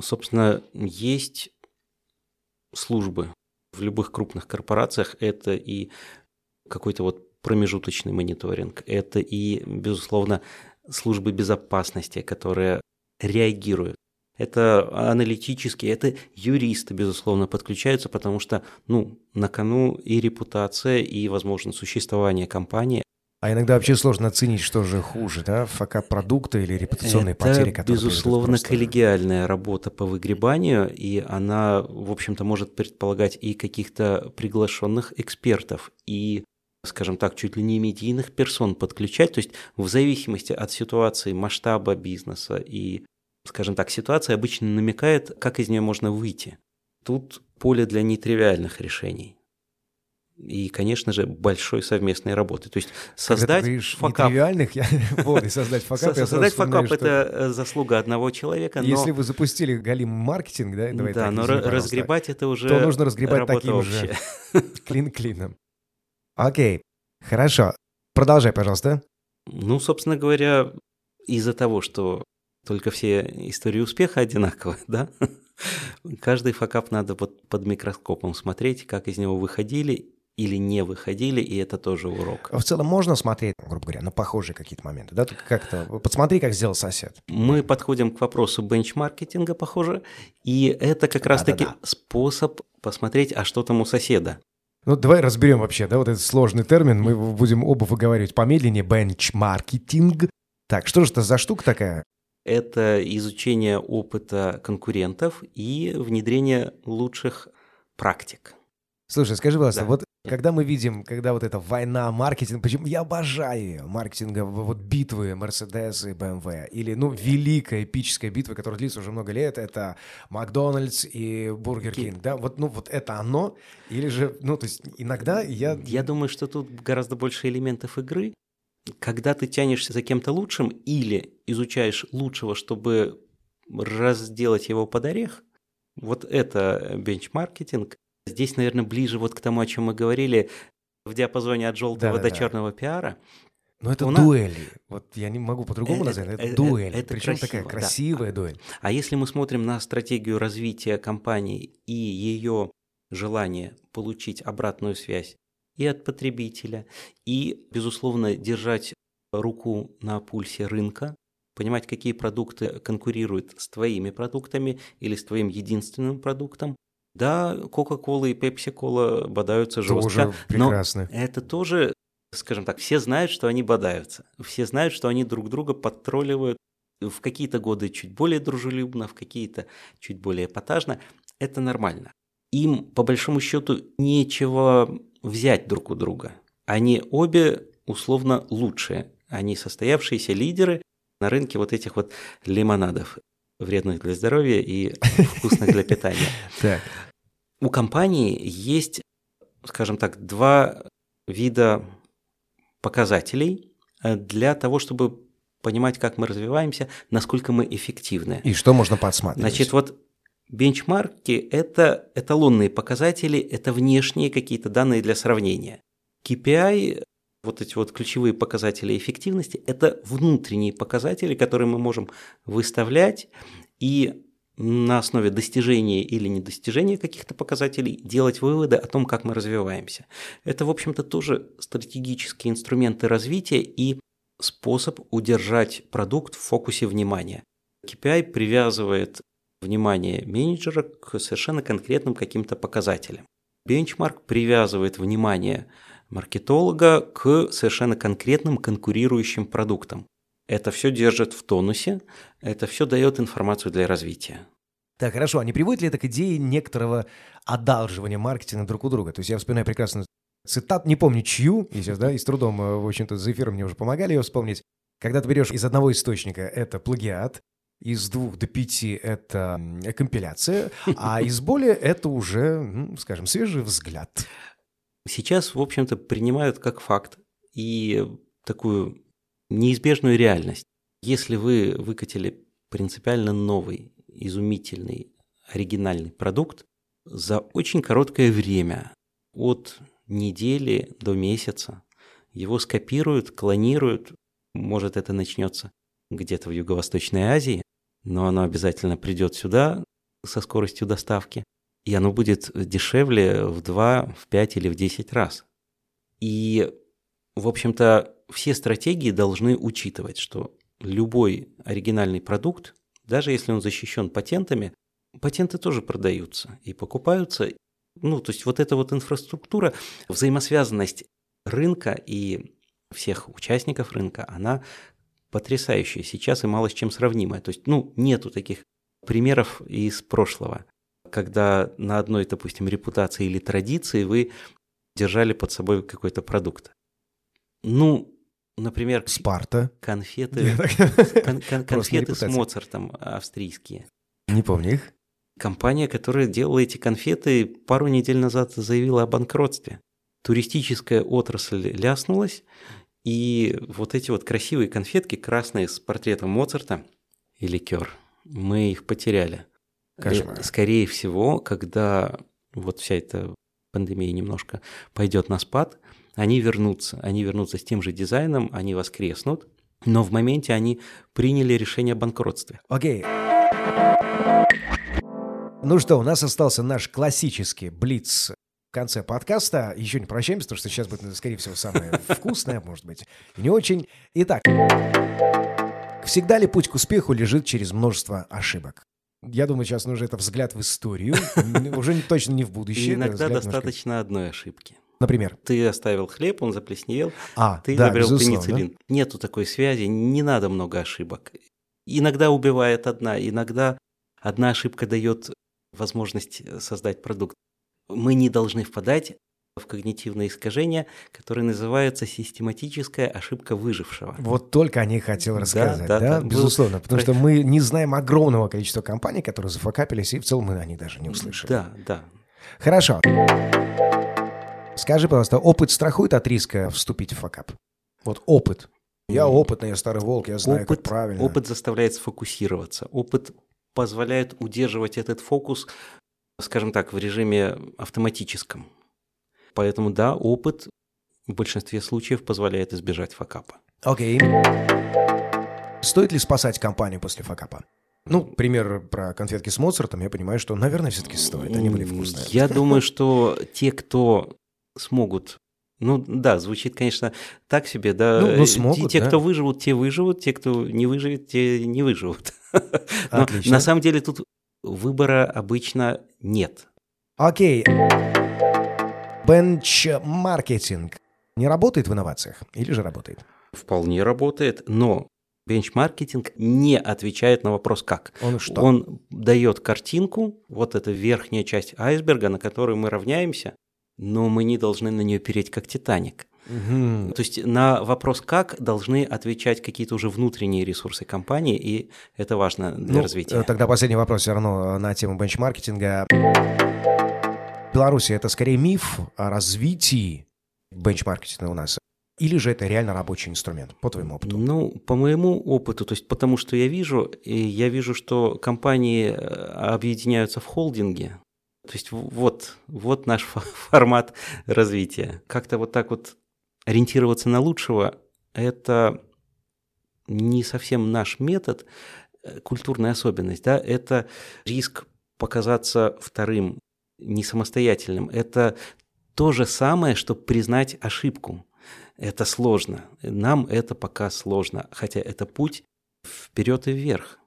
S1: Собственно, есть службы в любых крупных корпорациях. Это и какой-то вот промежуточный мониторинг. Это и, безусловно, службы безопасности, которые реагируют. Это аналитические, это юристы, безусловно, подключаются, потому что, ну, на кону и репутация, и, возможно, существование компании.
S2: А иногда вообще сложно оценить, что же хуже, да, факап продукта или репутационные
S1: Это,
S2: потери, которые
S1: безусловно,
S2: просто-
S1: коллегиальная работа по выгребанию, и она, в общем-то, может предполагать и каких-то приглашенных экспертов, и, скажем так, чуть ли не медийных персон подключать, то есть в зависимости от ситуации, масштаба бизнеса и, скажем так, ситуация обычно намекает, как из нее можно выйти. Тут поле для нетривиальных решений. И, конечно же, большой совместной работы. То есть создать fuckup
S2: нетривиальных, я... вот, и создать fuckup,
S1: Создать
S2: fuckup –
S1: это э, заслуга одного человека,
S2: Если вы запустили галим маркетинг, да, давай
S1: да, но разгребать это уже
S2: то нужно разгребать таким же. клин клином. Окей, хорошо. Продолжай, пожалуйста.
S1: Ну, собственно говоря, из-за того, что только все истории успеха одинаковы, да, каждый факап надо вот под микроскопом смотреть, как из него выходили, или не выходили, и это тоже урок.
S2: В целом можно смотреть, грубо говоря, на похожие какие-то моменты, да? Как-то посмотри, как сделал сосед.
S1: Мы подходим к вопросу бенчмаркетинга, похоже, и это как раз-таки да, да, да. способ посмотреть, а что там у соседа.
S2: Ну, давай разберем вообще, да, вот этот сложный термин. Мы будем оба выговаривать помедленнее. Бенчмаркетинг. Так, что же это за штука такая?
S1: Это изучение опыта конкурентов и внедрение лучших практик.
S2: Слушай, скажи, пожалуйста, да. вот когда мы видим, когда вот эта война, маркетинг, почему я обожаю ее, маркетинга, вот битвы Mercedes и BMW, или, ну, великая эпическая битва, которая длится уже много лет, это Макдональдс и Бургер Кинг, да, вот, ну, вот это оно, или же, ну, то есть иногда я...
S1: Я думаю, что тут гораздо больше элементов игры, когда ты тянешься за кем-то лучшим или изучаешь лучшего, чтобы разделать его под орех, вот это benchmarketing, Здесь, наверное, ближе вот к тому, о чем мы говорили, в диапазоне от желтого да, до да, черного пиара.
S2: Но это У дуэли. Нас... Вот я не могу по-другому э, назвать. Это, это дуэль. Это Причем красиво, такая красивая да. дуэль.
S1: А если мы смотрим на стратегию развития компании и ее желание получить обратную связь и от потребителя, и, безусловно, держать руку на пульсе рынка, понимать, какие продукты конкурируют с твоими продуктами или с твоим единственным продуктом, да, Coca-Cola и Pepsi-Cola бодаются жестко.
S2: Прекрасно.
S1: Но это тоже, скажем так, все знают, что они бодаются. Все знают, что они друг друга подтролливают в какие-то годы чуть более дружелюбно, в какие-то чуть более эпатажно. Это нормально. Им, по большому счету, нечего взять друг у друга. Они обе условно лучшие. Они состоявшиеся лидеры на рынке вот этих вот лимонадов вредных для здоровья и вкусных для питания. У компании есть, скажем так, два вида показателей э, для того, чтобы понимать, как мы развиваемся, насколько мы эффективны.
S2: И что можно подсматривать?
S1: Значит, вот бенчмарки – это эталонные показатели, это внешние какие-то данные для сравнения. KPI вот эти вот ключевые показатели эффективности – это внутренние показатели, которые мы можем выставлять и на основе достижения или недостижения каких-то показателей делать выводы о том, как мы развиваемся. Это, в общем-то, тоже стратегические инструменты развития и способ удержать продукт в фокусе внимания. KPI привязывает внимание менеджера к совершенно конкретным каким-то показателям. Бенчмарк привязывает внимание маркетолога к совершенно конкретным конкурирующим продуктам. Это все держит в тонусе, это все дает информацию для развития.
S2: Так, хорошо. А не приводит ли это к идее некоторого одалживания маркетинга друг у друга? То есть я вспоминаю прекрасно цитат, не помню чью, и сейчас, да, и с трудом, э, в общем-то, за эфиром мне уже помогали ее вспомнить. Когда ты берешь из одного источника, это плагиат, из двух до пяти – это компиляция, а из более – это уже, ну, скажем, свежий взгляд
S1: сейчас, в общем-то, принимают как факт и такую неизбежную реальность. Если вы выкатили принципиально новый, изумительный, оригинальный продукт за очень короткое время, от недели до месяца, его скопируют, клонируют, может это начнется где-то в Юго-Восточной Азии, но оно обязательно придет сюда со скоростью доставки и оно будет дешевле в 2, в 5 или в 10 раз. И, в общем-то, все стратегии должны учитывать, что любой оригинальный продукт, даже если он защищен патентами, патенты тоже продаются и покупаются. Ну, то есть вот эта вот инфраструктура, взаимосвязанность рынка и всех участников рынка, она потрясающая сейчас и мало с чем сравнимая. То есть, ну, нету таких примеров из прошлого когда на одной, допустим, репутации или традиции вы держали под собой какой-то продукт. Ну, например,
S2: Спарта.
S1: Конфеты, кон, кон, конфеты с Моцартом австрийские.
S2: Не помню их.
S1: Компания, которая делала эти конфеты, пару недель назад заявила о банкротстве. Туристическая отрасль ляснулась, и вот эти вот красивые конфетки, красные с портретом Моцарта и ликер, мы их потеряли.
S2: Кошмар.
S1: Скорее всего, когда вот вся эта пандемия немножко пойдет на спад, они вернутся. Они вернутся с тем же дизайном, они воскреснут, но в моменте они приняли решение о банкротстве.
S2: Окей. Ну что, у нас остался наш классический блиц в конце подкаста. Еще не прощаемся, потому что сейчас будет, скорее всего, самое вкусное, может быть, не очень. Итак, всегда ли путь к успеху лежит через множество ошибок? Я думаю, сейчас нужен это взгляд в историю, уже точно не в будущее.
S1: Иногда достаточно одной ошибки.
S2: Например?
S1: Ты оставил хлеб, он заплесневел,
S2: а,
S1: ты
S2: да,
S1: изобрел пенициллин. Нету такой связи, не надо много ошибок. Иногда убивает одна, иногда одна ошибка дает возможность создать продукт. Мы не должны впадать в когнитивное искажение, которое называется систематическая ошибка выжившего.
S2: Вот только о ней хотел рассказать, да? да, да? Безусловно, потому что мы не знаем огромного количества компаний, которые зафакапились, и в целом мы о них даже не услышали.
S1: Да, да.
S2: Хорошо. Скажи, пожалуйста, опыт страхует от риска вступить в факап? Вот опыт. Я опытный, я старый волк, я знаю, опыт, как правильно.
S1: Опыт заставляет сфокусироваться. Опыт позволяет удерживать этот фокус, скажем так, в режиме автоматическом. Поэтому да, опыт в большинстве случаев позволяет избежать факапа.
S2: Окей. Okay. Стоит ли спасать компанию после факапа? Ну, пример про конфетки с Моцартом, я понимаю, что, наверное, все-таки стоит. Они были вкусные.
S1: Я думаю, что те, кто смогут ну да, звучит, конечно, так себе, да.
S2: Ну, ну смогут,
S1: те,
S2: да.
S1: кто выживут, те выживут, те, кто не выживет, те не выживут. Но Отлично. на самом деле тут выбора обычно нет.
S2: Окей. Бенчмаркетинг не работает в инновациях или же работает?
S1: Вполне работает, но бенчмаркетинг не отвечает на вопрос «как?».
S2: Он что?
S1: Он дает картинку, вот эта верхняя часть айсберга, на которую мы равняемся, но мы не должны на нее переть как Титаник.
S2: Угу.
S1: То есть на вопрос «как» должны отвечать какие-то уже внутренние ресурсы компании, и это важно для ну, развития.
S2: Тогда последний вопрос все равно на тему бенчмаркетинга. Беларуси это скорее миф о развитии бенчмаркетинга у нас? Или же это реально рабочий инструмент, по твоему опыту?
S1: Ну, по моему опыту, то есть потому что я вижу, и я вижу, что компании э, объединяются в холдинге. То есть вот, вот наш формат развития. Как-то вот так вот ориентироваться на лучшего – это не совсем наш метод, э, культурная особенность, да, это риск показаться вторым, не самостоятельным. Это то же самое, что признать ошибку. Это сложно. Нам это пока сложно, хотя это путь вперед и вверх.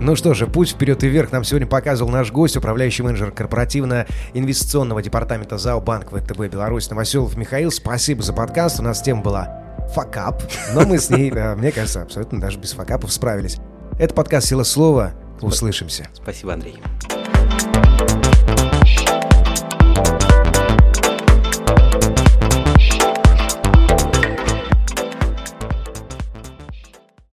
S2: Ну что же, путь вперед и вверх нам сегодня показывал наш гость, управляющий менеджер корпоративно-инвестиционного департамента ЗАО Банк ВТБ Беларусь Новоселов Михаил. Спасибо за подкаст. У нас тема была факап, но мы с ней, э, мне кажется, абсолютно даже без факапов справились. Это подкаст «Сила слова». Услышимся.
S1: Спасибо, Андрей.